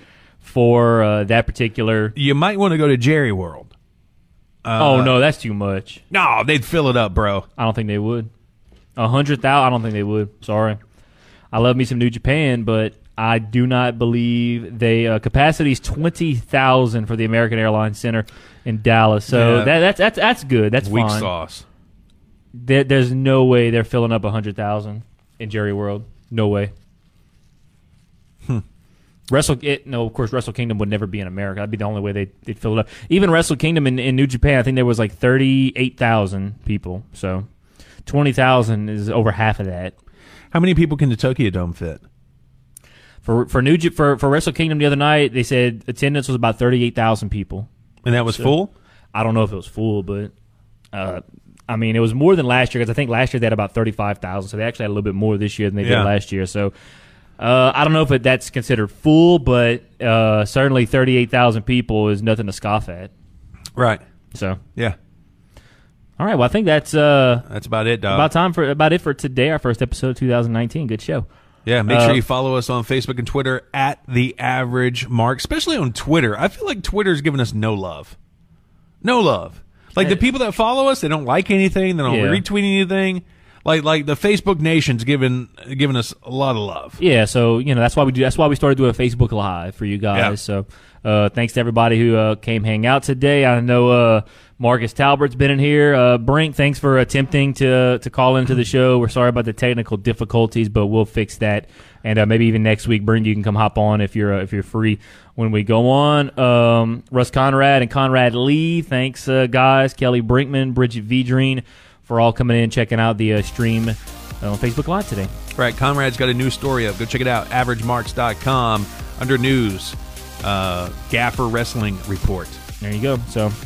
for uh, that particular. you might want to go to Jerry World. oh no, that's too much. No, they'd fill it up, bro. I don't think they would. A hundred thousand. I don't think they would. Sorry. I love me some New Japan, but I do not believe they uh, capacity is twenty thousand for the American Airlines Center in Dallas. So Yeah. that, that's that's that's good. That's fine. Weak fine. sauce. There, there's no way they're filling up a hundred thousand in Jerry World. No way. Wrestle, it, no, of course, Wrestle Kingdom would never be in America. That'd be the only way they they'd fill it up. Even Wrestle Kingdom in, in New Japan, I think there was like thirty eight thousand people. So twenty thousand is over half of that. How many people can the Tokyo Dome fit? For for New for for Wrestle Kingdom the other night, they said attendance was about thirty eight thousand people. And that was full. I don't know if it was full, but uh, I mean, it was more than last year because I think last year they had about thirty five thousand, so they actually had a little bit more this year than they Yeah. did last year. So uh, I don't know if it, that's considered full, but uh, certainly thirty eight thousand people is nothing to scoff at. Right. So Yeah. all right, well I think that's uh, That's about it, dog. about time for about it for today. Our first episode, of two thousand nineteen. Good show. Yeah, make Uh, sure you follow us on Facebook and Twitter at the average mark, especially on Twitter. I feel like Twitter's giving us no love. No love. Like the people that follow us, they don't like anything, they don't Yeah. retweet anything. Like like the Facebook nation's giving giving us a lot of love. Yeah, so you know that's why we do. That's why we started doing a Facebook Live for you guys. Yeah. So uh, thanks to everybody who uh, came hang out today. I know uh, Marcus Talbert's been in here. Uh, Brink, thanks for attempting to to call into the show. We're sorry about the technical difficulties, but we'll fix that. And uh, maybe even next week, Brink, you can come hop on if you're uh, if you're free when we go on. Um, Russ Conrad and Conrad Lee, thanks uh, guys. Kelly Brinkman, Bridget Vidrine for all coming in checking out the uh, stream uh, on Facebook Live today. Right, Conrad's got a new story up. Go check it out. AverageMarks.com under news, uh, Gaffer Wrestling Report. There you go. So, time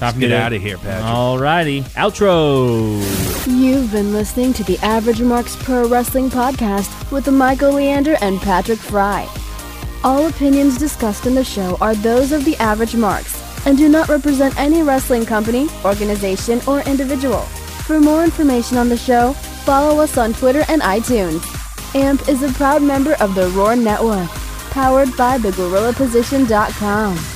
Let's get out of here, Patrick. All righty. Outro. You've been listening to the Average Marks Pro Wrestling Podcast with Michael Leander and Patrick Fry. All opinions discussed in the show are those of the Average Marks and do not represent any wrestling company, organization, or individual. For more information on the show, follow us on Twitter and iTunes. AMP is a proud member of the Roar Network, powered by thegorillaposition.com.